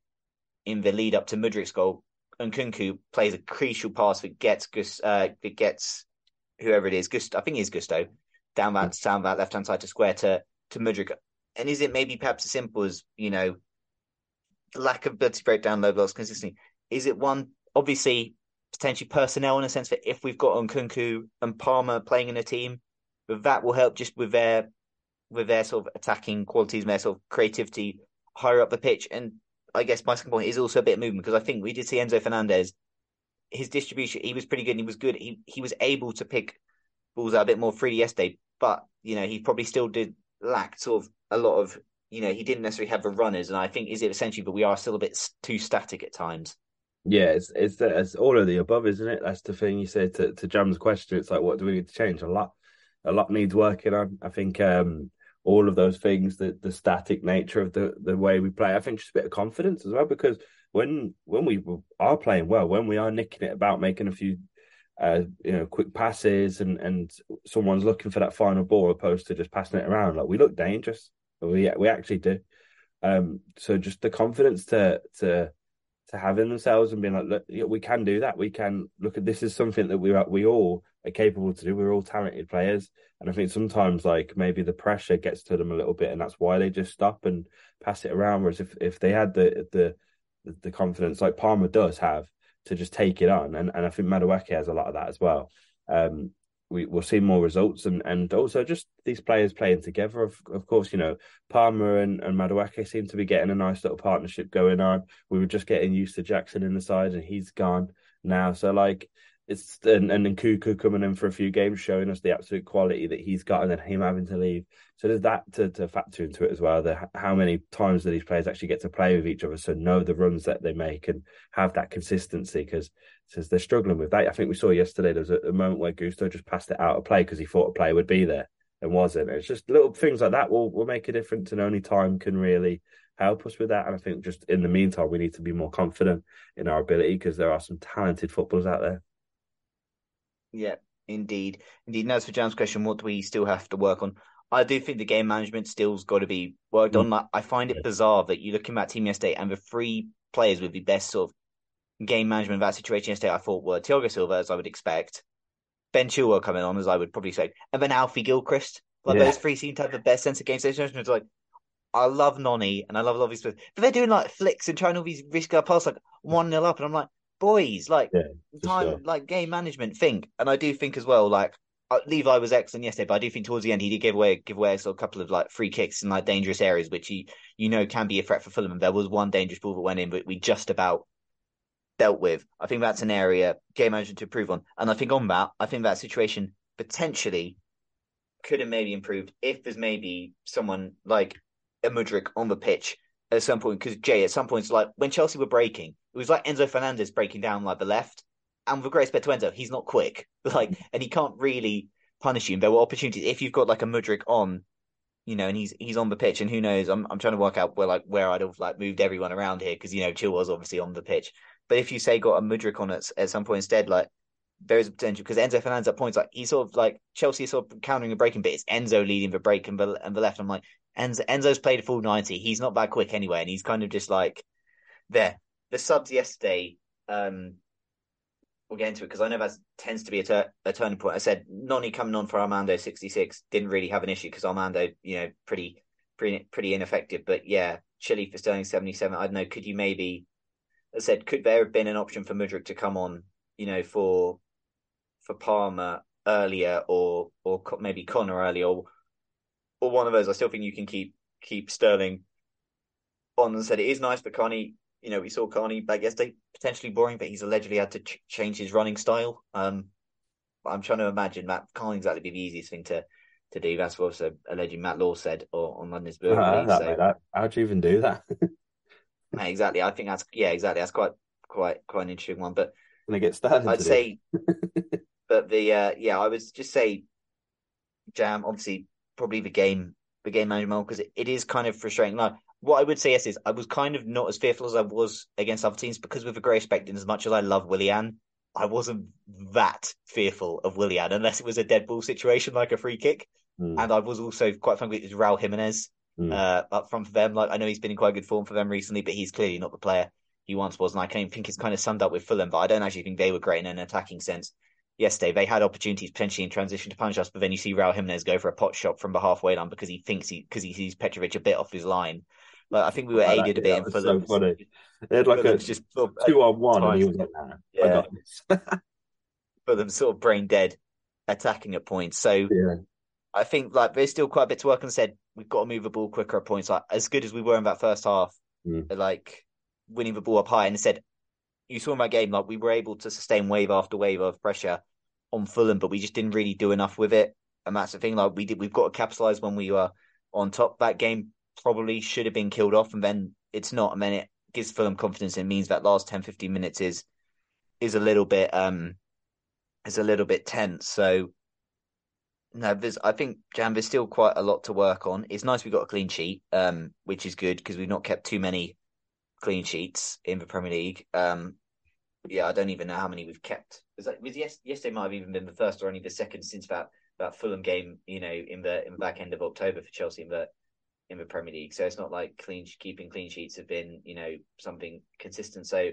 in the lead up to Mudryk's goal, Nkunku plays a crucial pass that gets uh, that gets whoever it is, Gust- I think it's Gusto, down that down that left hand side to square to to Mudryk. And is it maybe perhaps as simple as you know, lack of ability to break down low blocks consistently? Is it one obviously potentially personnel in a sense that if we've got Nkunku and Palmer playing in a team, that will help just with their with their sort of attacking qualities and their sort of creativity higher up the pitch. And I guess my second point is also a bit of movement because I think we did see Enzo Fernandez. His distribution, he was pretty good. and He was good. He he was able to pick balls out a bit more freely yesterday, but you know he probably still did lack sort of a lot of you know he didn't necessarily have the runners, and I think is it essentially, but we are still a bit too static at times. Yeah, it's it's it's all of the above, isn't it? That's the thing you said to to Jam's question. It's like, what do we need to change? A lot, a lot needs working on. I think um all of those things, the the static nature of the the way we play. I think just a bit of confidence as well, because when when we are playing well, when we are nicking it about, making a few uh, you know, quick passes and and someone's looking for that final ball opposed to just passing it around. Like we look dangerous. We we actually do. Um, so just the confidence to to to have in themselves and being like, look, we can do that. We can look at this is something that we we all are capable to do. We're all talented players, and I think sometimes like maybe the pressure gets to them a little bit, and that's why they just stop and pass it around. Whereas if if they had the the the confidence like Palmer does have to just take it on, and and I think Madueke has a lot of that as well. Um, we will see more results and and also just these players playing together. Of of course, you know Palmer and and Madueke seem to be getting a nice little partnership going on. We were just getting used to Jackson in the side, and he's gone now. So like it's and and then Nkunku coming in for a few games, showing us the absolute quality that he's got, and then him having to leave. So there's that to, to factor into it as well. The, how many times do these players actually get to play with each other, so know the runs that they make and have that consistency? Because says they're struggling with that. I think we saw yesterday there was a, a moment where Gusto just passed it out of play because he thought a player would be there and wasn't. It's just little things like that will will make a difference, and only time can really help us with that. And I think just in the meantime, we need to be more confident in our ability because there are some talented footballers out there. Yeah, indeed. Indeed. And as for Jam's question, what do we still have to work on? I do think the game management still's got to be worked mm. on. I find it bizarre that you're looking at Team yesterday and the three players with the best sort of game management of that situation yesterday, I thought were Thiago Silva, as I would expect, Ben Chilwell coming on, as I would probably say, and then Alfie Gilchrist. Like yeah. those three seem to have the best sense of game situation. It's like, I love Noni and I love Lovey Smith, but they're doing like flicks and trying all these risk passes, like one nil up, and I'm like, boys, like yeah, time, sure. like game management. Think, and I do think as well, like uh, Levi was excellent yesterday, but I do think towards the end he did give away give away a couple of like free kicks in like dangerous areas, which he you know can be a threat for Fulham. And there was one dangerous ball that went in, but we just about dealt with. I think that's an area game management to improve on, and I think on that, I think that situation potentially could have maybe improved if there's maybe someone like a Mudryk on the pitch at some point. Because Jay, at some points, like when Chelsea were breaking, it was like Enzo Fernandez breaking down like the left. And with great respect to Enzo, he's not quick, like, and he can't really punish you. And there were opportunities if you've got like a Mudryk on, you know, and he's he's on the pitch, and who knows? I'm I'm trying to work out where like where I'd have like moved everyone around here because you know Chilwell's obviously on the pitch. But if you say got a Mudryk on at at some point instead, like there is a potential because Enzo Fernandez at points like he's sort of like Chelsea sort of countering the breaking, but it's Enzo leading the break and the and the left. I'm like Enzo Enzo's played a full ninety. He's not that quick anyway, and he's kind of just like there. The subs yesterday um, we'll get into it because I know that tends to be a, ter- a, turning point. I said Noni coming on for Armando sixty six didn't really have an issue because Armando, you know, pretty pretty pretty ineffective. But yeah, Chile for Sterling seventy seven. I don't know. Could you maybe? I said, could there have been an option for Mudryk to come on? You know, for for Palmer earlier, or or maybe Conor earlier, or or one of those. I still think you can keep keep Sterling on. And said it is nice for Connie you know, we saw Carney back yesterday, potentially boring, but he's allegedly had to ch- change his running style. Um, I'm trying to imagine that can't exactly be the easiest thing to to do. That's what also alleged Matt Law said or, on London's. Uh, that, so, that. How'd you even do that? exactly. I think that's yeah, exactly. That's quite quite quite an interesting one. But when I get started, I'd say, but the uh, yeah, I would just say, Jam. Obviously, probably the game the game management because it, it is kind of frustrating. Like what I would say yes is I was kind of not as fearful as I was against other teams because with a great respect, and as much as I love Willian, I wasn't that fearful of Willian unless it was a dead ball situation like a free kick. Mm. And I was also quite frankly it was Raul Jimenez mm. uh, up front for them. Like I know he's been in quite good form for them recently, but he's clearly not the player he once was. And I can think it's kind of summed up with Fulham, but I don't actually think they were great in an attacking sense yesterday. They had opportunities potentially in transition to punish us, but then you see Raul Jimenez go for a pot shot from the halfway line because he thinks he because he sees Petrovic a bit off his line. Like I think we were oh, aided that, a bit in Fulham. So funny. They had like a just two on one, and he was like, nah, yeah. I got this. Fulham sort of brain dead attacking at points. So yeah. I think like there's still quite a bit to work on. Said we've got to move the ball quicker at points. Like as good as we were in that first half, mm. like winning the ball up high. And said you saw in my game like we were able to sustain wave after wave of pressure on Fulham, but we just didn't really do enough with it. And that's the thing. Like we did, we've got to capitalize when we were on top. That game probably should have been killed off, and then it's not, and then it gives Fulham confidence. It means that last 10, 15 minutes is is a little bit um is a little bit tense. So no, there's I think Jam there's still quite a lot to work on. It's nice we got a clean sheet, um, which is good because we've not kept too many clean sheets in the Premier League. Um, yeah, I don't even know how many we've kept. Was that was yes, yesterday might have even been the first or only the second since that that Fulham game, you know, in the in the back end of October for Chelsea the in the Premier League. So it's not like clean keeping clean sheets have been, you know, something consistent. So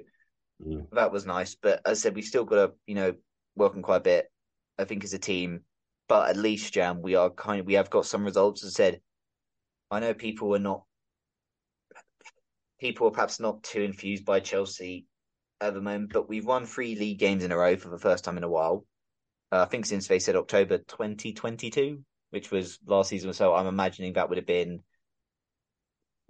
mm. that was nice. But as I said, we've still got to, you know, work on quite a bit. I think, as a team. But at least, Jam, we are kind of we have got some results. As I said, I know people are not people are perhaps not too infused by Chelsea at the moment, but we've won three league games in a row for the first time in a while. Uh, I think since they said October 2022, which was last season or so. I'm imagining that would have been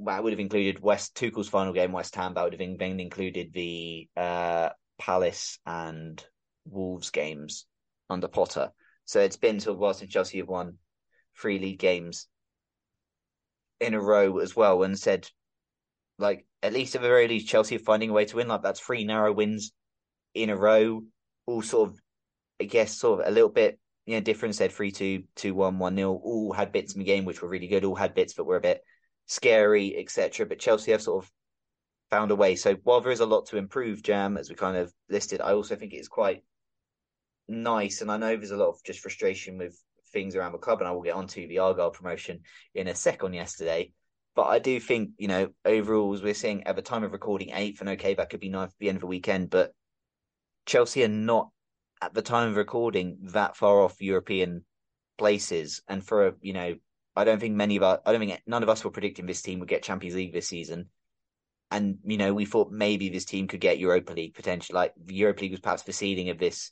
that would have included West Tuchel's final game, West Ham. That would have been, included the uh, Palace and Wolves games under Potter. So it's been sort of while since Chelsea have won three league games in a row as well, and said like at least at the very least Chelsea are finding a way to win. Like that's three narrow wins in a row, all sort of I guess sort of a little bit you know different. Said three two, two one, one nil. All had bits in the game which were really good. All had bits that were a bit scary, etc. But Chelsea have sort of found a way. So while there is a lot to improve, Jam, as we kind of listed, I also think it is quite nice. And I know there's a lot of just frustration with things around the club, and I will get onto the Argylle promotion in a sec on yesterday. But I do think, you know, overall, as we're seeing at the time of recording eighth, and okay, that could be ninth at the end of the weekend, but Chelsea are not at the time of recording that far off European places. And for a, you know, I don't think many of us, I don't think none of us were predicting this team would get Champions League this season. And, you know, we thought maybe this team could get Europa League potentially. Like Europa League was perhaps the seeding of this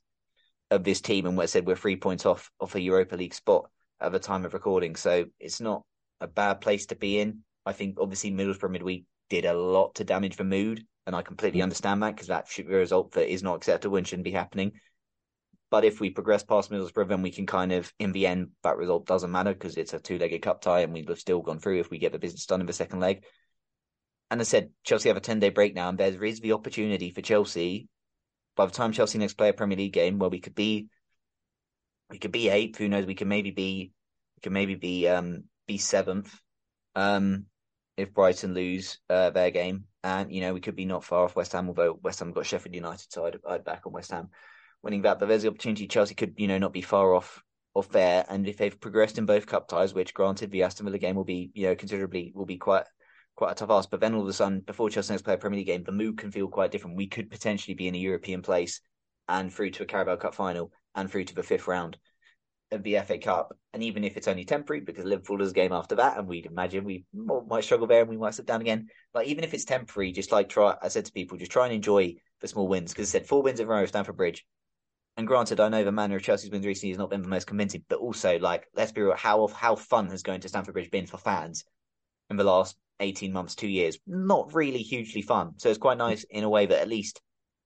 of this team, and what I said we're three points off off a Europa League spot at the time of recording. So it's not a bad place to be in. I think obviously Middlesbrough midweek did a lot to damage the mood, and I completely mm. understand that because that should be a result that is not acceptable and shouldn't be happening. But if we progress past Middlesbrough, then we can kind of, in the end, that result doesn't matter because it's a two-legged cup tie, and we'd have still gone through if we get the business done in the second leg. And I said, Chelsea have a ten-day break now, and there is the opportunity for Chelsea. By the time Chelsea next play a Premier League game, where we could be, we could be eighth. Who knows? We could maybe be, we could maybe be, um, be seventh. Um, if Brighton lose uh, their game, and you know we could be not far off West Ham. Although West Ham got Sheffield United, so I'd, I'd back on West Ham winning that. But there's the opportunity Chelsea could you know not be far off or fair. and if they've progressed in both cup ties, which granted the Aston Villa game will be you know considerably will be quite quite a tough ask. But then all of a sudden, before Chelsea next play a Premier League game, the mood can feel quite different. We could potentially be in a European place and through to a Carabao Cup final and through to the fifth round of the FA Cup. And even if it's only temporary, because Liverpool is a game after that, and we'd imagine we might struggle there and we might sit down again. Like even if it's temporary, just like try. I said to people, just try and enjoy the small wins because I said four wins in a row, Stamford Bridge. And granted, I know the manner of Chelsea's wins recently has not been the most convincing, but also like let's be real, how how fun has going to Stamford Bridge been for fans in the last eighteen months, two years? Not really hugely fun. So it's quite nice in a way that at least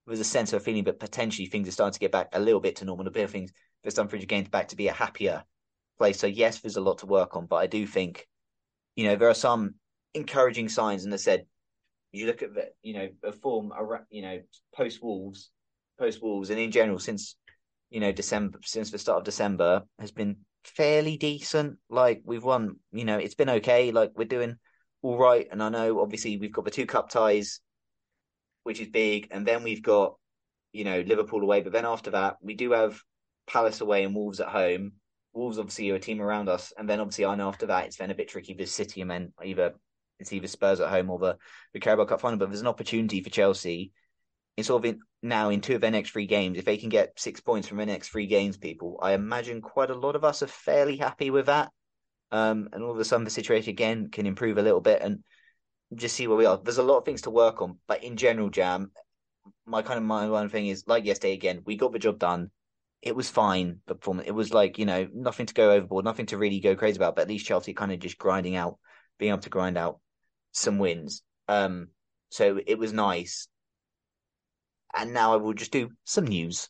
there's a sense of a feeling, but potentially things are starting to get back a little bit to normal. A bit of things for Stamford Bridge games back to be a happier place. So yes, there's a lot to work on, but I do think, you know, there are some encouraging signs. And I said, you look at the, you know, a form, you know, post Wolves, post Wolves, and in general since, you know, December, since the start of December has been fairly decent. Like we've won, you know, it's been okay. Like we're doing all right. And I know obviously we've got the two cup ties, which is big, and then we've got, you know, Liverpool away. But then after that, we do have Palace away and Wolves at home. Wolves obviously are a team around us, and then obviously I know after that it's then a bit tricky with City and then either it's either Spurs at home or the, the Carabao Cup final. But there's an opportunity for Chelsea in sort of in, now in two of their next three games. If they can get six points from their next three games, people, I imagine quite a lot of us are fairly happy with that. Um, and all of a sudden the situation again can improve a little bit and just see where we are. There's a lot of things to work on, but in general, Jam, my kind of my one thing is like yesterday again, we got the job done it was fine. The performance, it was like you know nothing to go overboard, nothing to really go crazy about. But at least Chelsea kind of just grinding out, being able to grind out some wins. Um, so it was nice. And now I will just do some news.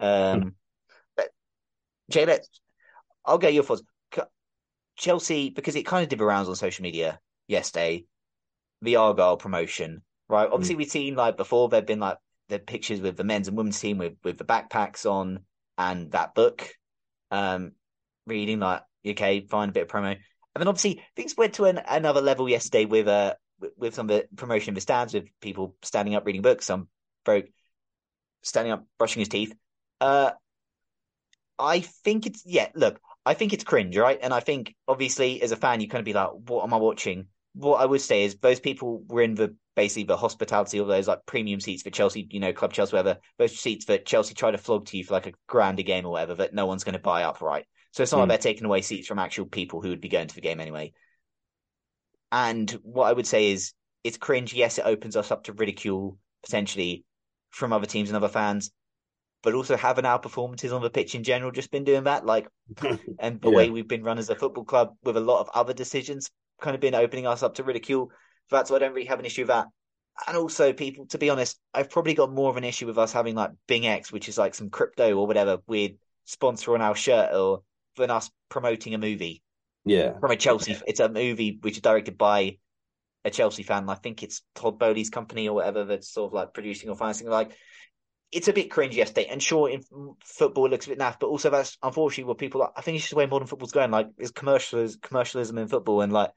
Um, but Jay, let's, I'll get your thoughts. Chelsea, because it kind of did the rounds on social media yesterday, the Argylle promotion, right? Obviously, mm. we've seen like before, there've been like the pictures with the men's and women's team with, with the backpacks on and that book, um, reading like, okay, find a bit of promo. And then obviously things went to an, another level yesterday with, uh, with some of the promotion of the stands, with people standing up reading books, some broke standing up brushing his teeth. Uh, I think it's yeah. Look, I think it's cringe, right? And I think obviously as a fan, you kind of be like, "What am I watching?" What I would say is those people were in the basically the hospitality of those like premium seats for Chelsea, you know, Club Chelsea, whatever. Those seats that Chelsea try to flog to you for like a grander game or whatever that no one's going to buy up, right? So it's not mm. like they're taking away seats from actual people who would be going to the game anyway. And what I would say is it's cringe. Yes, it opens us up to ridicule potentially from other teams and other fans but also haven't our performances on the pitch in general just been doing that? Like, and the yeah. way we've been run as a football club with a lot of other decisions kind of been opening us up to ridicule. That's why I don't really have an issue with that. And also, people, to be honest, I've probably got more of an issue with us having like BingX, which is like some crypto or whatever weird sponsor on our shirt, or than us promoting a movie. Yeah, from a Chelsea. Yeah. It's a movie which is directed by a Chelsea fan. I think it's Todd Boehly's company or whatever that's sort of like producing or financing. Like, it's a bit cringe yesterday. And sure, in football looks a bit naff, but also that's unfortunately what people. Are, I think it's just the way modern football's going. Like, there's commercialism, commercialism in football, and like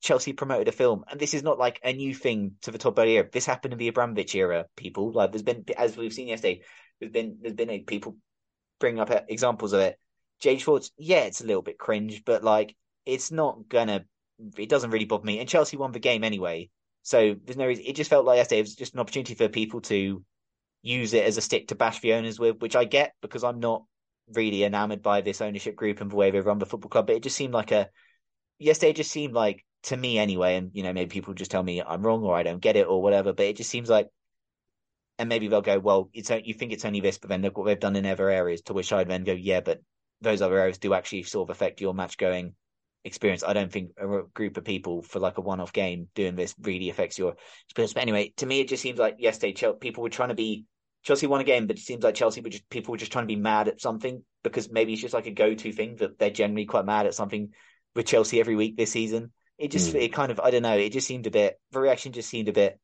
Chelsea promoted a film, and this is not like a new thing to the top era. This happened in the Abramovich era. People like there's been, as we've seen yesterday, there's been there's been a, people bringing up uh, examples of it. Jay Schwartz, yeah, it's a little bit cringe, but like it's not gonna. It doesn't really bother me. And Chelsea won the game anyway, so there's no reason. It just felt like yesterday it was just an opportunity for people to use it as a stick to bash the owners with, which I get because I'm not really enamored by this ownership group and the way they run the football club. But it just seemed like a yesterday just seemed like to me anyway, and you know, maybe people just tell me I'm wrong or I don't get it or whatever, but it just seems like and maybe they'll go, Well, it's you think it's only this, but then look what they've done in other areas, to which I'd then go, Yeah, but those other areas do actually sort of affect your match going experience. I don't think a group of people for like a one off game doing this really affects your experience. But anyway, to me, it just seems like yesterday people were trying to be Chelsea won a game, but it seems like Chelsea were just people were just trying to be mad at something because maybe it's just like a go-to thing that they're generally quite mad at something with Chelsea every week this season. It just mm. it kind of I don't know. It just seemed a bit the reaction just seemed a bit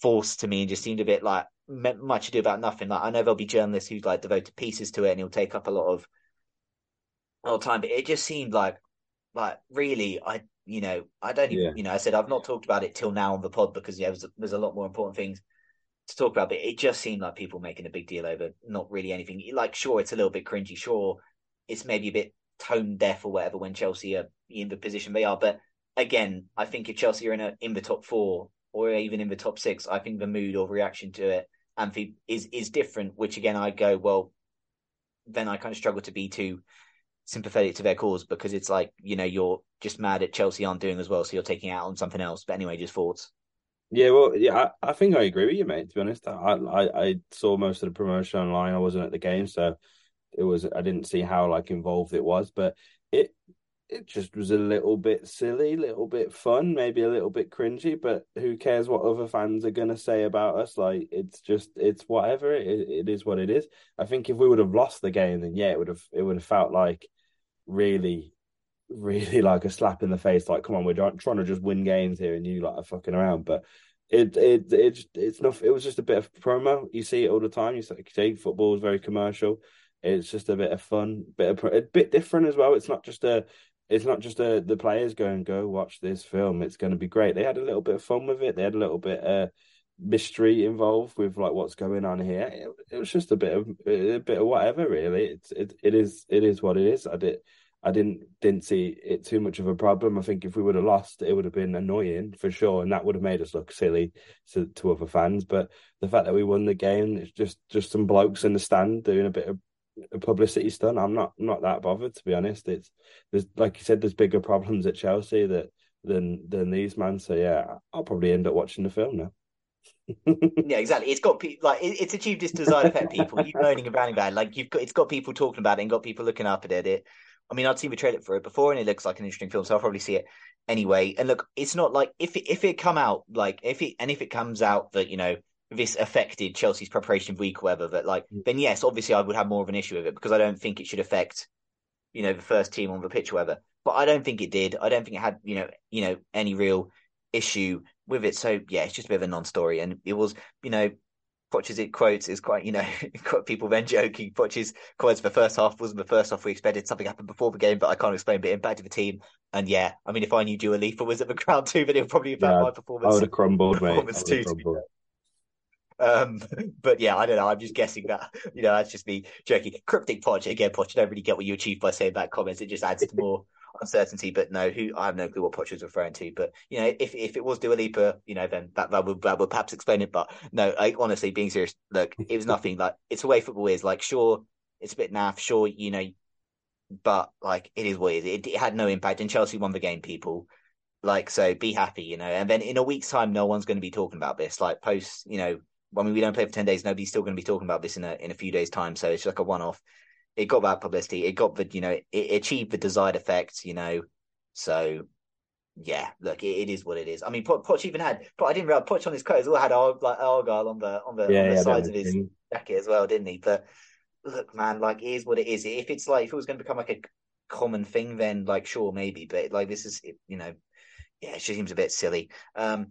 forced to me and just seemed a bit like much ado about nothing. Like I know there'll be journalists who like devote pieces to it and he'll take up a lot of a lot of time, but it just seemed like like really I you know I don't even yeah. you know I said I've not talked about it till now on the pod because yeah there's, there's a lot more important things to talk about, but it just seemed like people making a big deal over not really anything. Like, sure, it's a little bit cringy. Sure, it's maybe a bit tone deaf or whatever when Chelsea are in the position they are. But again, I think if Chelsea are in a, in the top four or even in the top six, I think the mood or reaction to it and is is different. Which again, I go well. Then I kind of struggle to be too sympathetic to their cause because it's like you know you're just mad at Chelsea aren't doing as well, so you're taking out on something else. But anyway, just thoughts. Yeah, well, yeah, I, I, think I agree with you, mate. To be honest, I, I, I saw most of the promotion online. I wasn't at the game, so it was I didn't see how like involved it was, but it it just was a little bit silly, little bit fun, maybe a little bit cringy. But who cares what other fans are gonna say about us? Like it's just it's whatever. It it is what it is. I think if we would have lost the game, then yeah, it would have it would have felt like really really like a slap in the face. Like, come on, we're trying to just win games here, and you like are fucking around. But it it it it's not. It was just a bit of promo. You see it all the time. You say football is very commercial. It's just a bit of fun, bit of a bit different as well. It's not just a. It's not just a, the players going go watch this film. It's going to be great. They had a little bit of fun with it. They had a little bit of mystery involved with like what's going on here. It, it was just a bit of a bit of whatever. Really, it's it it is it is what it is. I did I didn't didn't see it too much of a problem. I think if we would have lost, it would have been annoying for sure, and that would have made us look silly to, to other fans. But the fact that we won the game, it's just just some blokes in the stand doing a bit of a publicity stunt. I'm not not that bothered to be honest. It's there's like you said, there's bigger problems at Chelsea that than than these man. So yeah, I'll probably end up watching the film now. yeah, exactly. It's got people like it, it's achieved its desired effect. People, you moaning and browning about it, like you've got it's got people talking about it and got people looking up at it. it I mean, I'd seen the trailer for it before, and it looks like an interesting film, so I'll probably see it anyway. And look, it's not like if it, if it come out like if it and if it comes out that you know this affected Chelsea's preparation week, or whatever, that like mm. then yes, obviously I would have more of an issue with it because I don't think it should affect you know the first team on the pitch, or whatever. But I don't think it did. I don't think it had you know you know any real issue with it. So yeah, it's just a bit of a non-story, and it was you know Poch's it quotes is quite, you know, people then joking. Poch's quotes for the first half wasn't the first half we expected. Something happened before the game, but I can't explain. But impacted the team, and yeah, I mean, if I knew Dua Lipa was at the ground too, then it would probably affect yeah, my performance. I would have crumbled, mate. Too, crumbled. Um, but yeah, I don't know. I'm just guessing that you know that's just me joking. Cryptic Poch again. Poch, you don't really get what you achieve by saying bad comments. It just adds to more uncertainty. But no, who I have no clue what Poch was referring to. But you know, if if it was Dua Lipa, you know, then that, that would that would perhaps explain it. But no, I, honestly, being serious, look, it was nothing. Like it's the way football is. Like, sure, it's a bit naff. Sure, you know, but like it is what it is. It, it had no impact, and Chelsea won the game. People. Like so, be happy, you know. And then in a week's time, no one's going to be talking about this. Like post, you know, I mean, we don't play for ten days. Nobody's still going to be talking about this in a in a few days' time. So it's like a one off it got that publicity. It got the you know it achieved the desired effect. You know, so yeah, look, it, it is what it is. I mean, Poch even had, but I didn't realize Poch on his coat as well had Ar- like Argylle on the on the, yeah, on the yeah, sides of his thing. jacket as well, didn't he? But look, man, like it is what it is. If it's like if it was going to become like a common thing, then like sure maybe, but like this is you know, yeah, it just seems a bit silly. Um,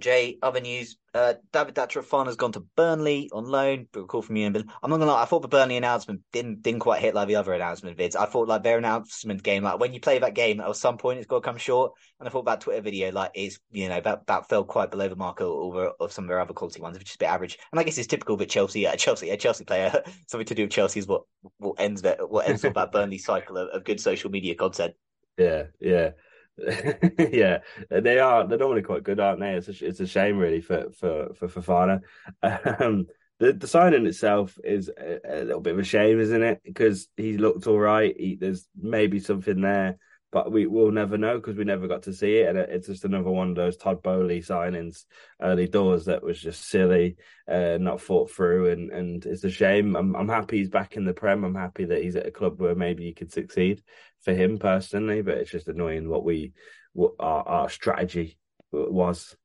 Jay, other news. Uh, David Datro has gone to Burnley on loan. But call from you. I'm not gonna lie. I thought the Burnley announcement didn't didn't quite hit like the other announcement vids. I thought like their announcement game, like when you play that game, at some point it's got to come short. And I thought that Twitter video, like, is you know that that fell quite below the mark over of some of their other quality ones, which is a bit average. And I guess it's typical of a Chelsea, a Chelsea, a Chelsea player. Something to do with Chelsea is what what ends that what ends that Burnley cycle of, of good social media content. Yeah, yeah. yeah, they are. They're normally quite good, aren't they? It's a, it's a shame, really, for for for Fofana. Um, the the signing itself is a, a, little bit of a shame, isn't it? Because he looked all right. He, there's maybe something there, but we will never know because we never got to see it. And it's just another one of those Todd Boehly signings early doors that was just silly, uh, not thought through, and and it's a shame. I'm I'm happy he's back in the Prem. I'm happy that he's at a club where maybe he could succeed for him personally. But it's just annoying what we what our, our strategy was.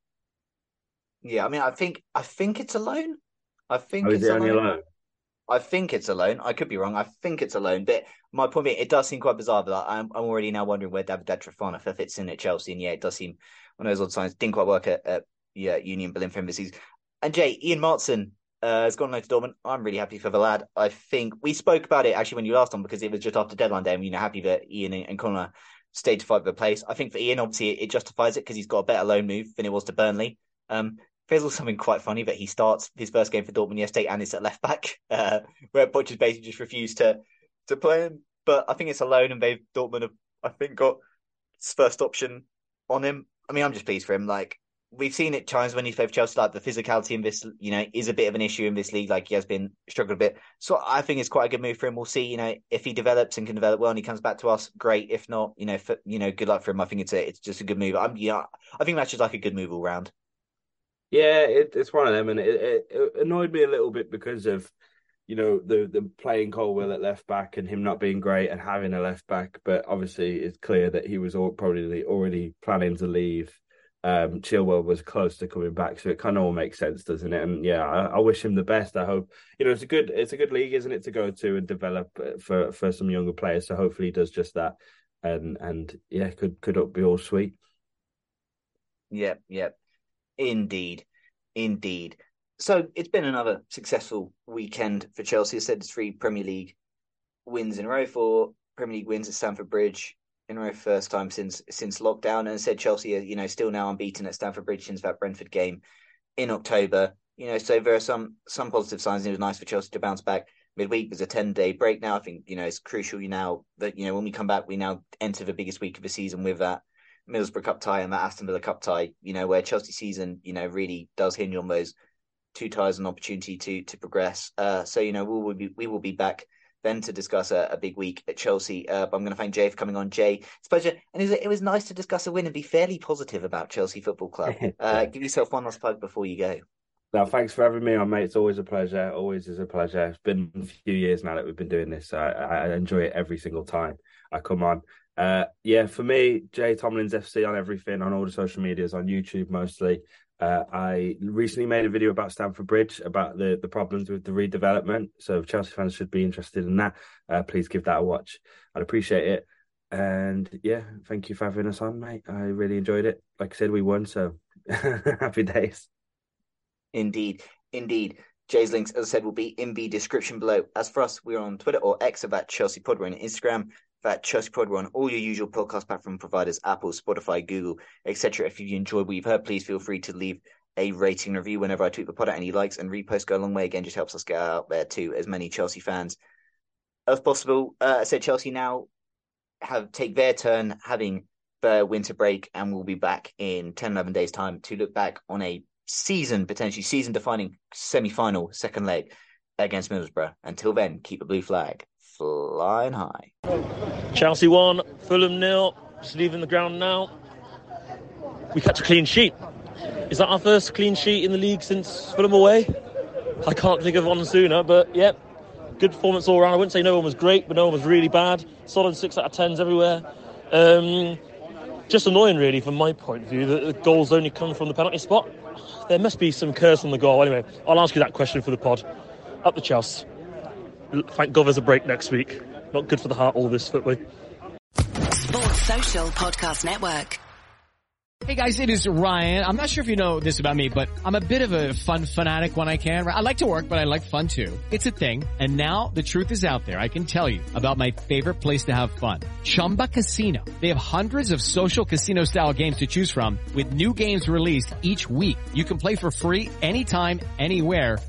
Yeah, I mean, I think I think it's a loan. I think oh, it's it a loan. I think it's a loan. I could be wrong. I think it's a loan, but my point being, it does seem quite bizarre. But I'm, I'm already now wondering where David Detrofana fits in at Chelsea. And yeah, it does seem one of those odd signs. Didn't quite work at, at yeah Union Berlin for him this season. And Jay Ian Maatsen uh, has gone to Dortmund. I'm really happy for the lad. I think we spoke about it actually when you last on because it was just after deadline day. And you know, happy that Ian and, Conor stayed to fight for the place. I think for Ian, obviously, it, it justifies it because he's got a better loan move than it was to Burnley. Um, also something quite funny that he starts his first game for Dortmund yesterday and it's at left back, uh, where Butcher's basically just refused to to play him. But I think it's a loan, and they've Dortmund have I think got his first option on him. I mean, I'm just pleased for him. Like we've seen it times when he's played for Chelsea, like the physicality in this, you know, is a bit of an issue in this league. Like he has been struggled a bit. So I think it's quite a good move for him. We'll see. You know, if he develops and can develop well, and he comes back to us, great. If not, you know, for, you know, good luck for him. I think it's a, it's just a good move. I'm, yeah, I think that's just like a good move all round. Yeah, it, it's one of them, and it, it, it, annoyed me a little bit because of you know the the playing Colwill at left back and him not being great and having a left back. But obviously, it's clear that he was all, probably already planning to leave. Um, Chilwell was close to coming back, so it kind of all makes sense, doesn't it? And yeah, I, I, wish him the best. I hope you know it's a good it's a good league, isn't it, to go to and develop uh, for for some younger players. So hopefully he does just that, and and yeah, could could be all sweet. Yep, yep. Indeed. Indeed. So it's been another successful weekend for Chelsea. I said three Premier League wins in a row, four Premier League wins at Stamford Bridge in a row, first time since since lockdown. And said Chelsea, you know, still now unbeaten at Stamford Bridge since that Brentford game in October. You know, so there are some some positive signs. It was nice for Chelsea to bounce back midweek. There's a ten day break now. I think you know it's crucial. You now that you know when we come back, we now enter the biggest week of the season with that Middlesbrough Cup tie and that Aston Villa Cup tie, you know, where Chelsea season, you know, really does hinge on those two ties and opportunity to to progress. Uh, so you know, we will be we will be back then to discuss a, a big week at Chelsea. Uh, but I'm going to thank Jay for coming on. Jay, it's a pleasure. And it was, it was nice to discuss a win and be fairly positive about Chelsea Football Club. Uh, give yourself one last plug before you go. No, thanks for having me on, mate. It's always a pleasure. Always is a pleasure. It's been a few years now that we've been doing this. I, I enjoy it every single time I come on. Uh, yeah, for me, Jay Tomlins FC on everything, on all the social medias, on YouTube mostly. Uh, I recently made a video about Stamford Bridge about the, the problems with the redevelopment. So if Chelsea fans should be interested in that, uh, please give that a watch. I'd appreciate it. And yeah, thank you for having us on, mate. I really enjoyed it. Like I said, we won, so happy days. Indeed, indeed. Jay's links, as I said, will be in the description below. As for us, we're on Twitter or X about Chelsea Pod. We're on Instagram that Chelsea Pod. We're on all your usual podcast platform providers, Apple, Spotify, Google, etc. If you enjoyed what you've heard, please feel free to leave a rating review whenever I tweet the pod out. Any likes and reposts go a long way. Again, just helps us get out there to as many Chelsea fans as possible. Uh, I said Chelsea now have take their turn having their winter break and we'll be back in 10, 11 days time to look back on a season, potentially season defining semi-final second leg against Middlesbrough. Until then, keep a blue flag flying high. Chelsea won, Fulham nil. Just leaving the ground now. We catch a clean sheet. Is that our first clean sheet in the league since Fulham away? I can't think of one sooner, but yep, good performance all around. I wouldn't say no one was great, but no one was really bad. Solid six out of tens everywhere. Um, just annoying, really, from my point of view, that the goals only come from the penalty spot. There must be some curse on the goal. Anyway, I'll ask you that question for the pod. Up the Chelsea. Thank God there's a break next week. Not good for the heart, all this football. Sports Social Podcast Network. Hey guys, it is Ryan. I'm not sure if you know this about me, but I'm a bit of a fun fanatic when I can. I like to work, but I like fun too. It's a thing. And now the truth is out there. I can tell you about my favorite place to have fun. Chumba Casino. They have hundreds of social casino style games to choose from with new games released each week. You can play for free anytime, anywhere